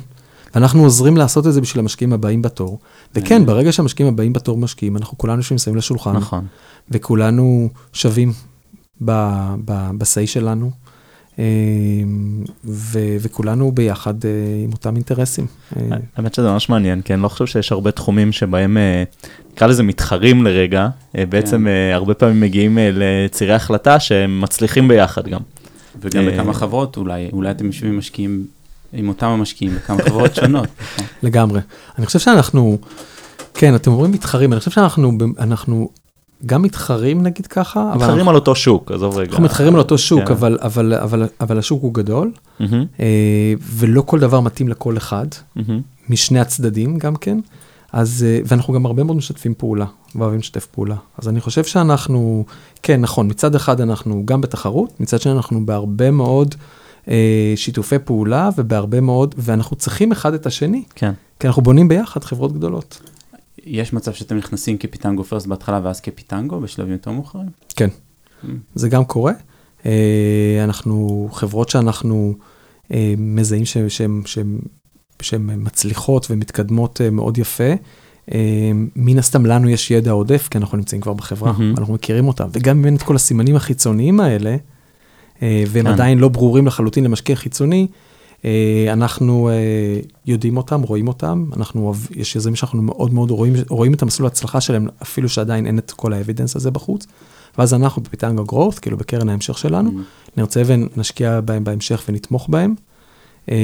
[SPEAKER 3] אנחנו עוזרים לעשות את זה בשביל המשקיעים הבאים בתור. וכן,
[SPEAKER 2] מעניין.
[SPEAKER 3] ברגע שהמשקיעים הבאים בתור משקיעים, אנחנו כולנו יושבים מסביב לשולחן,
[SPEAKER 1] נכון.
[SPEAKER 3] וכולנו שווים ב- ב- ב-say שלנו, אה, וכולנו ביחד אה, עם אותם אינטרסים. אה,
[SPEAKER 1] האמת שזה ממש מעניין, כי אני לא חושב שיש הרבה תחומים שבהם, אה, נקרא לזה מתחרים לרגע, בעצם
[SPEAKER 2] כן.
[SPEAKER 1] הרבה פעמים מגיעים לצירי החלטה שהם מצליחים ביחד גם.
[SPEAKER 2] וגם בכמה חברות, אולי, אולי אתם יושבים משקיעים עם אותם המשקיעים בכמה חברות שונות.
[SPEAKER 3] לגמרי. אני חושב שאנחנו, כן, אתם אומרים מתחרים, אני חושב שאנחנו אנחנו גם מתחרים נגיד ככה,
[SPEAKER 1] מתחרים
[SPEAKER 3] אנחנו,
[SPEAKER 1] על אותו שוק, עזוב רגע.
[SPEAKER 3] אנחנו מתחרים על אותו שוק,
[SPEAKER 1] כן.
[SPEAKER 3] אבל, אבל, אבל, אבל השוק הוא גדול, אה, ולא כל דבר מתאים לכל אחד,
[SPEAKER 1] מהמם.
[SPEAKER 3] משני הצדדים גם כן. אז, אה, ואנחנו גם הרבה מאוד משתפים פעולה, ואוהבים לשתף פעולה. אז אני חושב שאנחנו, כן, נכון, מצד אחד אנחנו גם בתחרות, מצד שני אנחנו בהרבה מאוד אה, שיתופי פעולה ובהרבה מאוד, ואנחנו צריכים אחד את השני,
[SPEAKER 1] כן.
[SPEAKER 3] כי אנחנו בונים ביחד חברות גדולות.
[SPEAKER 2] יש מצב שאתם נכנסים כפיטנגו פרסט בהתחלה ואז כפיטנגו בשלבים יותר מאוחרים?
[SPEAKER 3] כן,
[SPEAKER 2] Mm.
[SPEAKER 3] זה גם קורה. אה, אנחנו, חברות שאנחנו אה, מזהים שהן מצליחות ומתקדמות אה, מאוד יפה, מן הסתם לנו יש ידע עודף, כי אנחנו נמצאים כבר בחברה,
[SPEAKER 1] מהמם.
[SPEAKER 3] אנחנו מכירים אותם, וגם אם אין את כל הסימנים החיצוניים האלה, והם
[SPEAKER 1] כן.
[SPEAKER 3] עדיין לא ברורים לחלוטין למשקיע חיצוני, אנחנו אה, יודעים אותם, רואים אותם, אנחנו, יש יזמים שאנחנו מאוד מאוד רואים, רואים את המסלול ההצלחה שלהם, אפילו שעדיין אין את כל האבידנס הזה בחוץ, ואז אנחנו בפיטנגו growth, כאילו בקרן ההמשך שלנו,
[SPEAKER 2] Mm.
[SPEAKER 3] נרצה ונשקיע בהם בהמשך ונתמוך בהם. אה,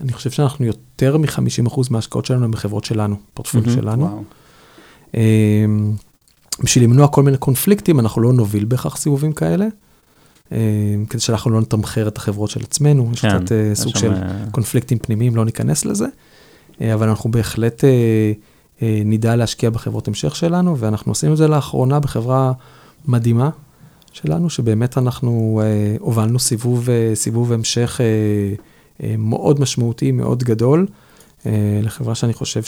[SPEAKER 3] אני חושב שאנחנו יותר מ-50% מההשקעות שלנו הם בחברות שלנו, פורטפוליו
[SPEAKER 1] מהמם.
[SPEAKER 3] שלנו.
[SPEAKER 2] וואו.
[SPEAKER 3] אה, בשביל למנוע כל מיני קונפליקטים, אנחנו לא נוביל בהכרח סיבובים כאלה, אה, כדי שאנחנו לא נתמחר את החברות של עצמנו, יש
[SPEAKER 1] כן,
[SPEAKER 3] קצת אה, סוג של
[SPEAKER 1] אה,
[SPEAKER 3] קונפליקטים פנימיים, לא ניכנס לזה, אה, אבל אנחנו בהחלט אה, אה, נדע להשקיע בחברות המשך שלנו, ואנחנו עושים את זה לאחרונה בחברה מדהימה שלנו, שבאמת אנחנו אה, הובלנו סיבוב, אה, סיבוב המשך אה, אה, מאוד משמעותי, מאוד גדול, אה, לחברה שאני חושב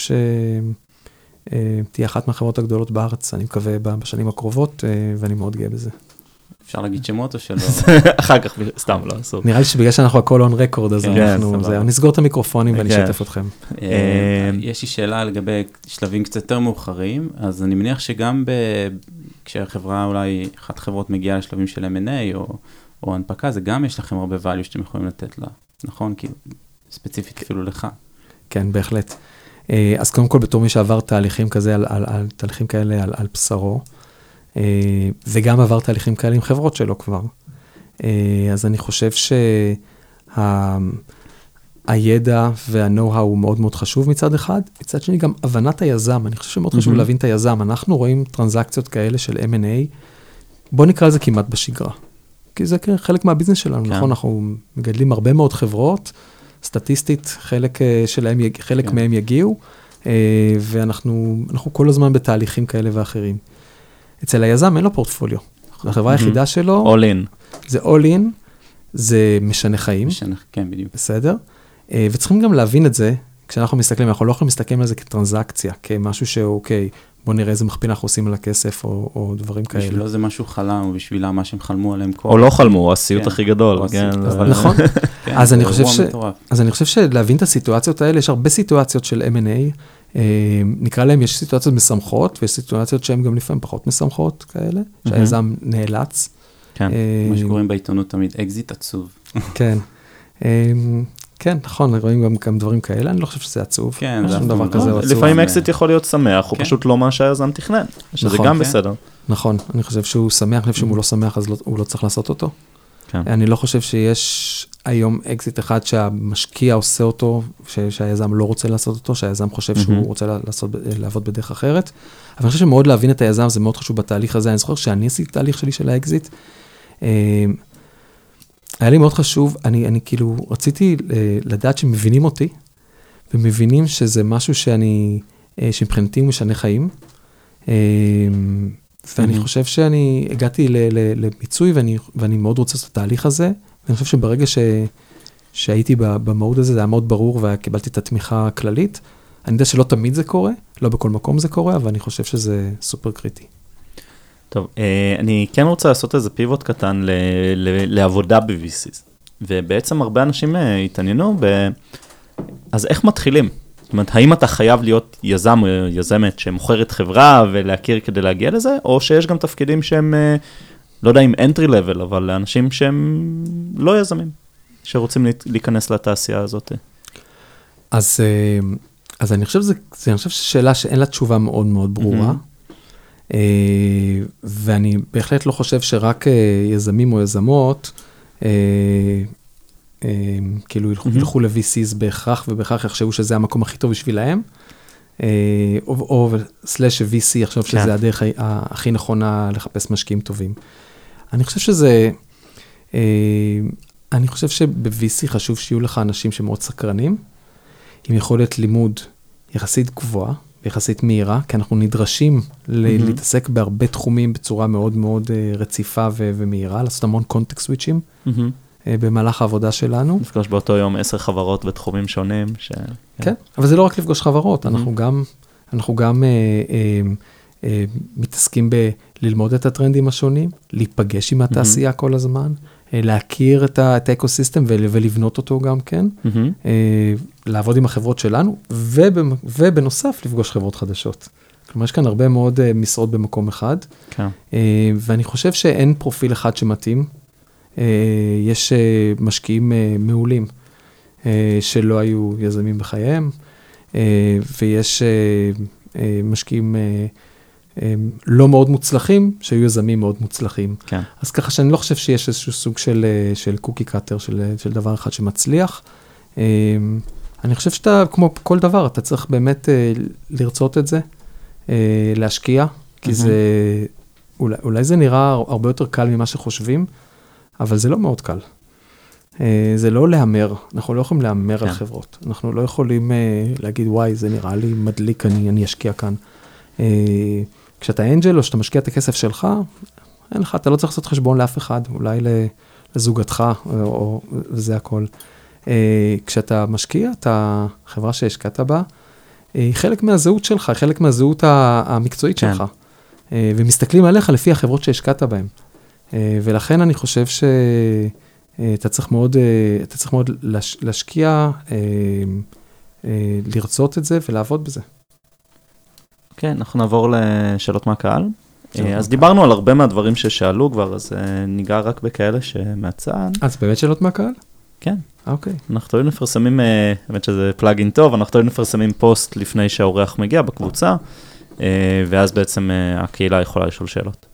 [SPEAKER 3] שתהיה אחת מהחברות הגדולות בארץ, אני מקווה, בשנים הקרובות, אה, ואני מאוד גאה בזה.
[SPEAKER 2] אפשר להגיד שמות או שלא?
[SPEAKER 1] אחר כך, סתם, לא, אסור.
[SPEAKER 3] נראה לי שבגלל שאנחנו הכל און רקורד, אז
[SPEAKER 2] כן,
[SPEAKER 3] אנחנו, נסגור את המיקרופונים ואני
[SPEAKER 1] כן.
[SPEAKER 3] אשתף אתכם.
[SPEAKER 2] אה, יש לי שאלה לגבי שלבים קצת יותר מאוחרים, אז אני מניח שגם. כשהחברה אולי, אחת החברות מגיעה לשלבים של M&A או, או הנפקה, זה גם יש לכם הרבה value שאתם יכולים לתת לה, נכון? כאילו, ספציפית אפילו לך.
[SPEAKER 3] כן, בהחלט. אה, אז קודם כל, בתור מי שעבר תהליכים כזה, על, תהליכים כאלה על, על בשרו, וגם עבר תהליכים כאלה עם חברות שלו כבר, אה, אז אני חושב שהידע וה-know-how הוא מאוד מאוד חשוב מצד אחד, מצד שני גם הבנת היזם, אני חושב שמאוד חשוב
[SPEAKER 1] מהמם.
[SPEAKER 3] להבין את היזם. אנחנו רואים טרנזקציות כאלה של M&A, בוא נקרא לזה כמעט בשגרה. כי זה חלק מהביזנס שלנו,
[SPEAKER 1] כן.
[SPEAKER 3] נכון? אנחנו מגדלים הרבה מאוד חברות, סטטיסטית, חלק, אה, שלהם, חלק
[SPEAKER 2] כן.
[SPEAKER 3] מהם יגיעו, אה, ואנחנו אנחנו כל הזמן בתהליכים כאלה ואחרים. אצל היזם אין לו פורטפוליו. החברה היחידה שלו,
[SPEAKER 1] All in.
[SPEAKER 3] זה all in, זה משנה חיים,
[SPEAKER 2] משנה, כן, בדיוק.
[SPEAKER 3] בסדר? אה, וצריכים גם להבין את זה, כשאנחנו מסתכלים, אנחנו לא יכולים להסתכל על זה כטרנזקציה, כמשהו שהוא, אוקיי, בוא נראה איזה מכפיל אנחנו עושים על הכסף, או, או דברים כאלה.
[SPEAKER 2] בשבילו זה מישהו חלם, ובשבילה מה שהם חלמו עליהם כל...
[SPEAKER 1] או לא חלמו, או הסיוט
[SPEAKER 2] כן.
[SPEAKER 1] הכי גדול.
[SPEAKER 2] או
[SPEAKER 1] כן, אבל-
[SPEAKER 3] נכון.
[SPEAKER 2] כן,
[SPEAKER 3] אז אני חושב
[SPEAKER 2] אירוע
[SPEAKER 3] ש-
[SPEAKER 2] מטורף.
[SPEAKER 3] אז אני חושב שלהבין את הסיטואציות האלה, יש הרבה סיטואציות של M&A, נקרא להם, יש סיטואציות משמחות, ויש סיטואציות שהן גם לפעמים פחות משמחות כאלה, שהיזם נאלץ.
[SPEAKER 1] כן.
[SPEAKER 3] אה,
[SPEAKER 2] מה שקוראים בעיתונות תמיד, אקזיט עצוב.
[SPEAKER 3] כן. אה, כן, נכון, רואים גם, גם דברים כאלה, אני לא חושב שזה עצוב.
[SPEAKER 2] כן, זה
[SPEAKER 3] דבר כזה
[SPEAKER 2] לא.
[SPEAKER 3] עצוב.
[SPEAKER 1] לפעמים. אקזיט יכול להיות שמח, הוא
[SPEAKER 2] כן.
[SPEAKER 1] פשוט לא מה שהיזם תכנן, שזה
[SPEAKER 3] נכון,
[SPEAKER 1] גם
[SPEAKER 2] כן.
[SPEAKER 1] בסדר.
[SPEAKER 3] נכון, אני חושב שהוא שמח, אני חושב שאם הוא לא שמח אז לא, הוא לא צריך לעשות אותו.
[SPEAKER 1] כן.
[SPEAKER 3] אני לא חושב שיש היום אקזיט אחד שהמשקיע עושה אותו, ש- שהיזם לא רוצה לעשות אותו, שהיזם חושב שהוא
[SPEAKER 1] מהמם.
[SPEAKER 3] רוצה לעשות, לעבוד בדרך אחרת. אבל אני חושב שמאוד להבין את היזם זה מאוד חשוב בתהליך הזה. אני זוכר שאני עשיתי תהליך שלי של האקזיט. אה, היה לי מאוד חשוב, אני, אני כאילו רציתי אה, לדעת שמבינים אותי, ומבינים שזה משהו שאני, אה, שמבחינתי הוא משנה חיים. ואני
[SPEAKER 1] מהמם.
[SPEAKER 3] חושב שאני הגעתי למיצוי ואני, ואני מאוד רוצה לעשות את התהליך הזה. ואני חושב שברגע ש, שהייתי במהות הזה, זה היה מאוד ברור וקיבלתי את התמיכה הכללית. אני יודע שלא תמיד זה קורה, לא בכל מקום זה קורה, אבל אני חושב שזה סופר קריטי.
[SPEAKER 1] טוב, אה, אני כן רוצה לעשות איזה פיבוט קטן ל- ל- לעבודה ב-VCs. ובעצם הרבה אנשים אה, התעניינו ב... אז איך מתחילים? זאת אומרת, האם אתה חייב להיות יזם או יזמת שמוכרת חברה ולהכיר כדי להגיע לזה, או שיש גם תפקידים שהם, אה, לא יודע אם entry level, אבל לאנשים שהם לא יזמים, שרוצים להיכנס לתעשייה הזאת.
[SPEAKER 3] אז, אה, אז אני חושב שזו שאלה שאין לה תשובה מאוד מאוד ברורה. אה, ואני בהחלט לא חושב שרק יזמים או יזמות, כאילו ילכו,
[SPEAKER 1] מהמם.
[SPEAKER 3] ילכו ל-VCs בהכרח, ובהכרח יחשבו שזה המקום הכי טוב בשבילהם. אה, או, או סלאש VC יחשוב שזה
[SPEAKER 1] כן.
[SPEAKER 3] הדרך הכי נכונה לחפש משקיעים טובים. אני חושב שזה, אה, אני חושב שב-VC חשוב שיהיו לך אנשים שמאוד סקרנים, עם יכולת לימוד יחסית גבוהה, יחסית מהירה, כי אנחנו נדרשים ל-
[SPEAKER 1] מהמם.
[SPEAKER 3] להתעסק בהרבה תחומים בצורה מאוד מאוד אה, רציפה ו- ומהירה, לעשות המון קונטקסט סוויצ'ים אה, במהלך העבודה שלנו.
[SPEAKER 1] נפגוש באותו יום עשר חברות בתחומים שונים. ש...
[SPEAKER 3] כן, אבל זה לא רק לפגוש חברות. אנחנו גם, אנחנו גם אה, אה, אה, מתעסקים בללמוד את הטרנדים השונים, להיפגש עם התעשייה כל הזמן, אה, להכיר את ה- את האקוסיסטם ול- ולבנות אותו גם כן. אה, לעבוד עם החברות שלנו, ובמ- ובנוסף לפגוש חברות חדשות. כלומר, יש כאן הרבה מאוד אה, משרות במקום אחד,
[SPEAKER 1] כן.
[SPEAKER 3] אה, ואני חושב שאין פרופיל אחד שמתאים. אה, יש אה, משקיעים אה, מעולים שלא היו יזמים בחייהם, ויש משקיעים לא מאוד מוצלחים שהיו יזמים מאוד מוצלחים.
[SPEAKER 1] כן.
[SPEAKER 3] אז ככה שאני לא חושב שיש איזשהו סוג של, של קוקי קאטר, של, של דבר אחד שמצליח. אני חושב שאתה, כמו כל דבר, אתה צריך באמת לרצות את זה, להשקיע, כי
[SPEAKER 1] מהמם.
[SPEAKER 3] זה, אולי, אולי זה נראה הרבה יותר קל ממה שחושבים, אבל זה לא מאוד קל. אה, זה לא להמר, אנחנו לא יכולים להמר על
[SPEAKER 1] כן.
[SPEAKER 3] חברות. אנחנו לא יכולים אה, להגיד, וואי, זה נראה לי מדליק, אני, אני אשקיע כאן. אה, כשאתה אנג'ל או שאתה משקיע את הכסף שלך, אין לך, אתה לא צריך לעשות חשבון לאף אחד, אולי לזוגתך, או, או, וזה הכל. כשאתה משקיע, אתה, חברה שהשקעת בה, היא חלק מהזהות שלך, היא חלק מהזהות המקצועית
[SPEAKER 1] כן.
[SPEAKER 3] שלך. ומסתכלים עליך לפי החברות שהשקעת בהן. אה, ולכן אני חושב שאתה צריך מאוד, אה, אתה צריך מאוד להש- להשקיע, אה, אה, לרצות את זה ולעבוד בזה.
[SPEAKER 1] כן, אנחנו נעבור לשאלות מהקהל. אה, אז. דיברנו על הרבה מהדברים ששאלו כבר, אז אה, ניגע רק בכאלה שמהצד.
[SPEAKER 3] אז באמת שאלות מהקהל?
[SPEAKER 1] כן.
[SPEAKER 3] אה, אוקיי.
[SPEAKER 1] אנחנו תמיד מפרסמים, אה, האמת שזה פלאגין טוב, אנחנו תמיד מפרסמים פוסט לפני שהאורח מגיע בקבוצה, אה, ואז בעצם אה, הקהילה יכולה לשאול שאלות.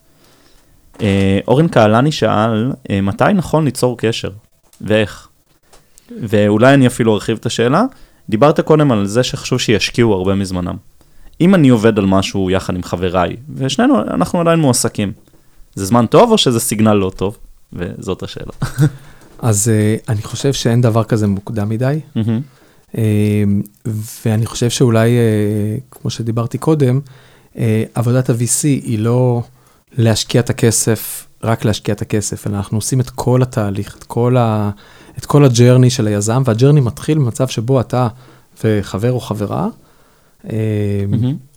[SPEAKER 1] אה, אורן קהלני שאל, אה, מתי נכון ליצור קשר? ואיך? ואולי אני אפילו ארחיב את השאלה. דיברת קודם על זה שחשוב שישקיעו הרבה מזמנם. אם אני עובד על משהו יחד עם חבריי, ושנינו, אנחנו עדיין מועסקים, זה זמן טוב או שזה סיגנל לא טוב? וזאת השאלה.
[SPEAKER 3] אז uh, אני חושב שאין דבר כזה מוקדם מדי.
[SPEAKER 1] מהמם.
[SPEAKER 3] ואני חושב שאולי, כמו שדיברתי קודם, עבודת ה-VC היא לא להשקיע את הכסף, רק להשקיע את הכסף, אלא אנחנו עושים את כל התהליך, את כל, ה, את כל הג'רני של היזם, והג'רני מתחיל במצב שבו אתה וחבר או חברה, mm-hmm.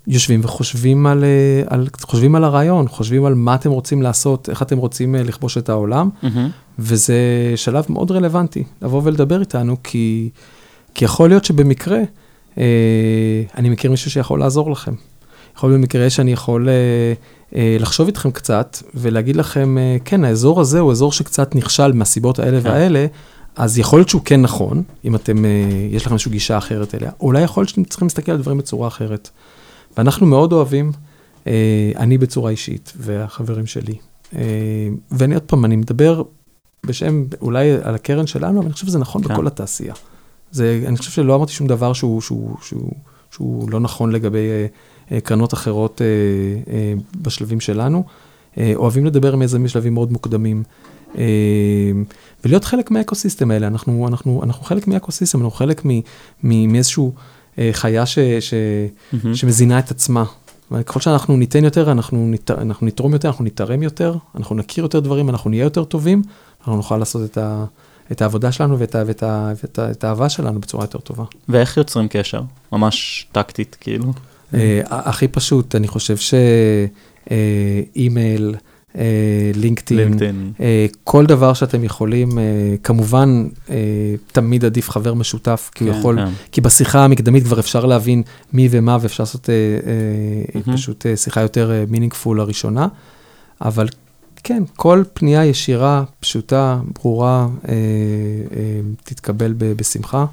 [SPEAKER 3] יושבים וחושבים על, על, חושבים על הרעיון, חושבים על מה אתם רוצים לעשות, איך אתם רוצים לכבוש את העולם, mm-hmm. וזה שלב מאוד רלוונטי לבוא ולדבר איתנו, כי, כי יכול להיות שבמקרה, אה, אני מכיר מישהו שיכול לעזור לכם. יכול להיות במקרה שאני יכול אה, אה, לחשוב איתכם קצת ולהגיד לכם, אה, כן, האזור הזה הוא אזור שקצת נכשל מהסיבות האלה כן. והאלה, אז יכול להיות שהוא כן נכון, אם אתם, אה, יש לכם איזושהי גישה אחרת אליה, אולי יכול להיות שאתם צריכים להסתכל על דברים בצורה אחרת. ואנחנו מאוד אוהבים, אה, אני בצורה אישית והחברים שלי. אה, ואני עוד פעם, אני מדבר בשם, אולי על הקרן שלנו, אבל אני חושב שזה נכון כן. בכל התעשייה. זה, אני חושב שלא אמרתי שום דבר שהוא, שהוא, שהוא, שהוא לא נכון לגבי אה, קרנות אחרות אה, אה, בשלבים שלנו. אה, אוהבים לדבר עם יזמים בשלבים מאוד מוקדמים. אה, ולהיות חלק מהאקוסיסטם האלה, אנחנו, אנחנו, אנחנו חלק מהאקוסיסטם, אנחנו חלק מאיזשהו אה, חיה ש, ש, mm-hmm. שמזינה את עצמה. ככל שאנחנו ניתן יותר, אנחנו, נת, אנחנו נתרום יותר, אנחנו נתרם יותר, אנחנו נכיר יותר דברים, אנחנו נהיה יותר טובים, אנחנו נוכל לעשות את, ה, את העבודה שלנו ואת, ואת, ואת, ואת, ואת האהבה שלנו בצורה יותר טובה.
[SPEAKER 1] ואיך יוצרים קשר? ממש טקטית, כאילו?
[SPEAKER 3] אה, הכי פשוט, אני חושב שאימייל, אה, לינקדאין, אה, כל דבר שאתם יכולים, כמובן, תמיד עדיף חבר משותף, כי הוא כן, יכול, כן. כי בשיחה המקדמית כבר אפשר להבין מי ומה, ואפשר לעשות פשוט שיחה יותר מינינגפול הראשונה, אבל כן, כל פנייה ישירה, פשוטה, ברורה, תתקבל בשמחה.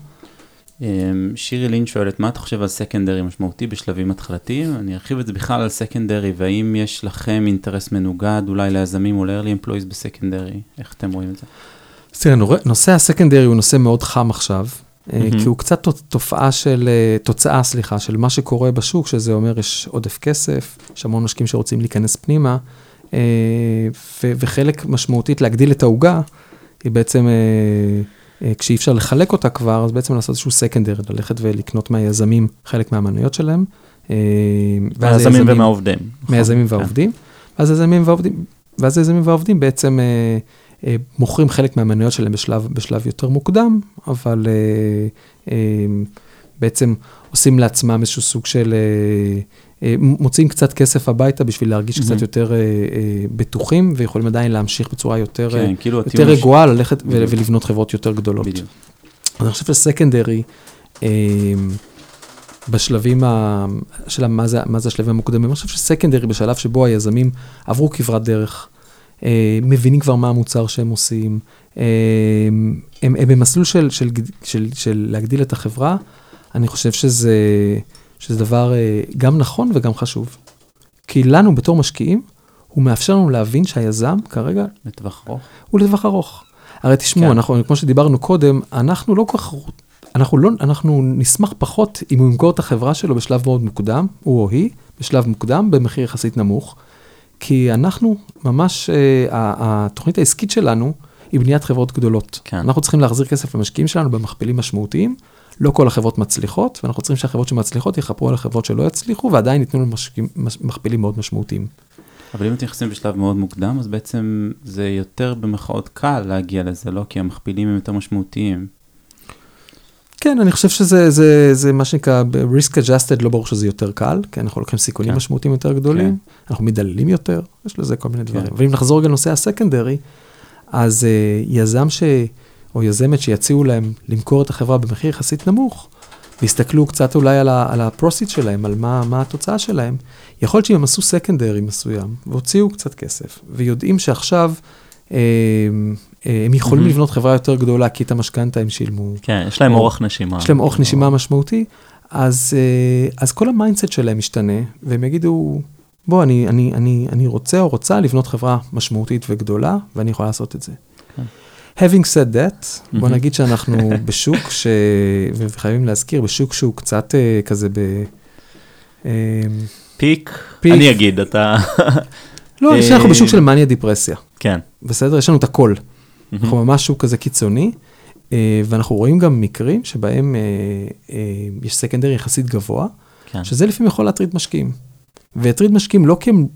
[SPEAKER 2] אמ, שירי לין שואלת, מה אתה חושב על סקנדרי משמעותי בשלבים התחלתיים? אני ארחיב את זה בכלל על סקנדרי, והאם יש לכם אינטרס מנוגד אולי ליזמים או ל-early employees בסקנדרי? איך אתם רואים את זה?
[SPEAKER 3] אז תראה, נושא הסקנדרי הוא נושא מאוד חם עכשיו, mm-hmm. כי הוא קצת תופעה של, אה, תוצאה, סליחה, של מה שקורה בשוק, שזה אומר יש עודף כסף, יש המון משקיעים שרוצים להיכנס פנימה, אה, וחלק משמעותית להגדיל את העוגה, היא בעצם... אה, כשאי אפשר לחלק אותה כבר, אז בעצם לעשות איזשהו סקנדר, ללכת ולקנות מהיזמים חלק מהמנויות שלהם.
[SPEAKER 1] אה, מהיזמים ומהעובדים.
[SPEAKER 3] מהיזמים נכון. והעובדים. ואז היזמים והעובדים, ואז היזמים והעובדים בעצם אה, אה, מוכרים חלק מהמניות שלהם בשלב, בשלב יותר מוקדם, אבל אה, אה, בעצם עושים לעצמם איזשהו סוג של... אה, אה, מוציאים קצת כסף הביתה בשביל להרגיש mm-hmm. קצת יותר אה, אה, בטוחים, ויכולים עדיין להמשיך בצורה יותר, כן, כאילו יותר רגועה, ש... ללכת ו- ולבנות חברות יותר גדולות. בדיוק. אז אני חושב שסקנדרי, בשלבים ה... של מה זה, מה זה השלבים המוקדמים, אני חושב שסקנדרי בשלב שבו היזמים עברו כברת דרך, מבינים כבר מה המוצר שהם עושים, הם, הם במסלול של, של, של, של, של להגדיל את החברה, אני חושב שזה... שזה דבר אה, גם נכון וגם חשוב. כי לנו בתור משקיעים, הוא מאפשר לנו להבין שהיזם כרגע...
[SPEAKER 2] לטווח ארוך.
[SPEAKER 3] הוא לטווח ארוך. הרי תשמעו, כן. אנחנו, כמו שדיברנו קודם, אנחנו לא כל כך... אנחנו, לא, אנחנו נשמח פחות אם הוא ימכור את החברה שלו בשלב מאוד מוקדם, הוא או היא, בשלב מוקדם, במחיר יחסית נמוך. כי אנחנו, ממש, אה, התוכנית העסקית שלנו היא בניית חברות גדולות. כן. אנחנו צריכים להחזיר כסף למשקיעים שלנו במכפילים משמעותיים, לא כל החברות מצליחות, ואנחנו צריכים שהחברות שמצליחות יחפרו על החברות שלא יצליחו, ועדיין ייתנו מכפילים מאוד משמעותיים.
[SPEAKER 2] אבל אם אתם נכנסים בשלב מאוד מוקדם, אז בעצם זה יותר במחאות קל להגיע לזה, לא? כי המכפילים הם יותר משמעותיים.
[SPEAKER 3] כן, אני חושב שזה זה, זה מה שנקרא risk adjusted, לא ברור שזה יותר קל, כי אנחנו לוקחים סיכונים כן. משמעותיים יותר גדולים, כן. אנחנו מדללים יותר, יש לזה כל מיני דברים. כן. ואם נחזור רגע לנושא הסקנדרי, אז uh, יזם ש... או יזמת שיציעו להם למכור את החברה במחיר יחסית נמוך, ויסתכלו קצת אולי על, על ה proceeds שלהם, על מה, מה התוצאה שלהם, יכול להיות שאם הם עשו secondary מסוים, והוציאו קצת כסף, ויודעים שעכשיו אה, אה, הם יכולים mm-hmm. לבנות חברה יותר גדולה, כי את המשכנתה הם שילמו.
[SPEAKER 1] כן, יש להם או, אורך נשימה.
[SPEAKER 3] יש להם אורך נשימה משמעותי, אז, אה, אז כל ה mindset שלהם משתנה, והם יגידו, בוא, אני, אני, אני, אני רוצה או רוצה לבנות חברה משמעותית וגדולה, ואני יכול לעשות את זה. Having said that, mm-hmm. בוא נגיד שאנחנו בשוק, ש... וחייבים להזכיר, בשוק שהוא קצת uh, כזה ב...
[SPEAKER 1] Uh, פיק, פיק, אני אגיד, אתה...
[SPEAKER 3] לא, אני חושב שאנחנו בשוק של מניה דיפרסיה.
[SPEAKER 1] כן.
[SPEAKER 3] בסדר? יש לנו את הכל. Mm-hmm. אנחנו ממש שוק כזה קיצוני. אה, ואנחנו רואים גם מקרים שבהם אה, אה, יש סקנדרי יחסית גבוה,
[SPEAKER 1] כן.
[SPEAKER 3] שזה לפעמים יכול להטריד משקיעים. ויטריד משקיעים לא כי הם,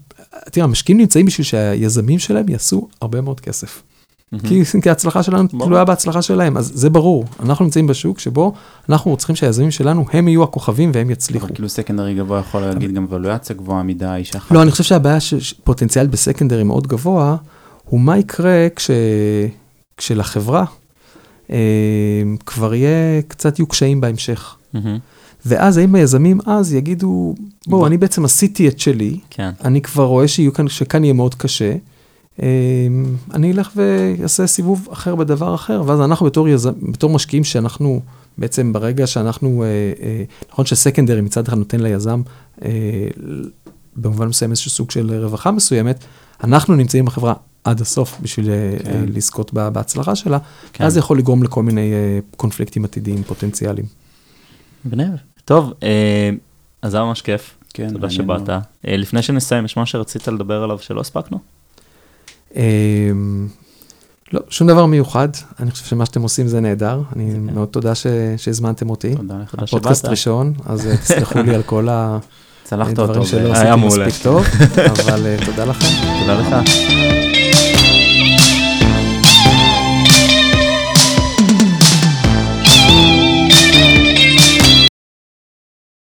[SPEAKER 3] תראה, המשקיעים נמצאים בשביל שהיזמים שלהם יעשו הרבה מאוד כסף. כי, כי ההצלחה שלנו. תלויה בהצלחה שלהם, אז זה ברור. אנחנו נמצאים בשוק שבו אנחנו צריכים שהיזמים שלנו, הם יהיו הכוכבים והם יצליחו.
[SPEAKER 2] כאילו סקנדרי גבוה יכול להגיד גם ולואציה גבוהה מדי, שאחת...
[SPEAKER 3] לא, אני חושב שהבעיה שפוטנציאל בסקנדרי מאוד גבוה, הוא מה יקרה כש... כשלחברה אה, כבר יהיה, קצת יהיו קשיים בהמשך. ואז האם היזמים אז יגידו, בואו,
[SPEAKER 1] בוא.
[SPEAKER 3] אני בעצם עשיתי את שלי,
[SPEAKER 1] כן.
[SPEAKER 3] אני כבר רואה שיהיו כאן, שכאן יהיה מאוד קשה, אני אלך ואעשה סיבוב אחר בדבר אחר, ואז אנחנו בתור, יזם, בתור משקיעים שאנחנו, בעצם ברגע שאנחנו, אה, אה, נכון שסקנדרי מצד אחד נותן ליזם, אה, במובן מסוים איזשהו סוג של רווחה מסוימת, אנחנו נמצאים בחברה עד הסוף בשביל
[SPEAKER 2] כן.
[SPEAKER 3] אה, לזכות בה- בהצלחה שלה,
[SPEAKER 1] כן.
[SPEAKER 3] אז זה יכול לגרום לכל מיני אה, קונפליקטים עתידיים פוטנציאליים.
[SPEAKER 1] מגניב. טוב, אה, אז זה היה ממש כיף.
[SPEAKER 2] כן,
[SPEAKER 1] תודה שבאת. אה, לפני שנסיים, יש משהו שרצית לדבר עליו שלא הספקנו?
[SPEAKER 3] אמ, לא, שום דבר מיוחד, אני חושב שמה שאתם עושים זה נהדר, אני
[SPEAKER 1] כן.
[SPEAKER 3] מאוד תודה שהזמנתם אותי.
[SPEAKER 2] תודה לך.
[SPEAKER 1] תודה שבאת.
[SPEAKER 3] פודקאסט ראשון, אז אה, תסלחו לי על כל. הדברים שלא עשיתי. מספיק טוב, אבל אה, תודה לכם.
[SPEAKER 1] תודה לך.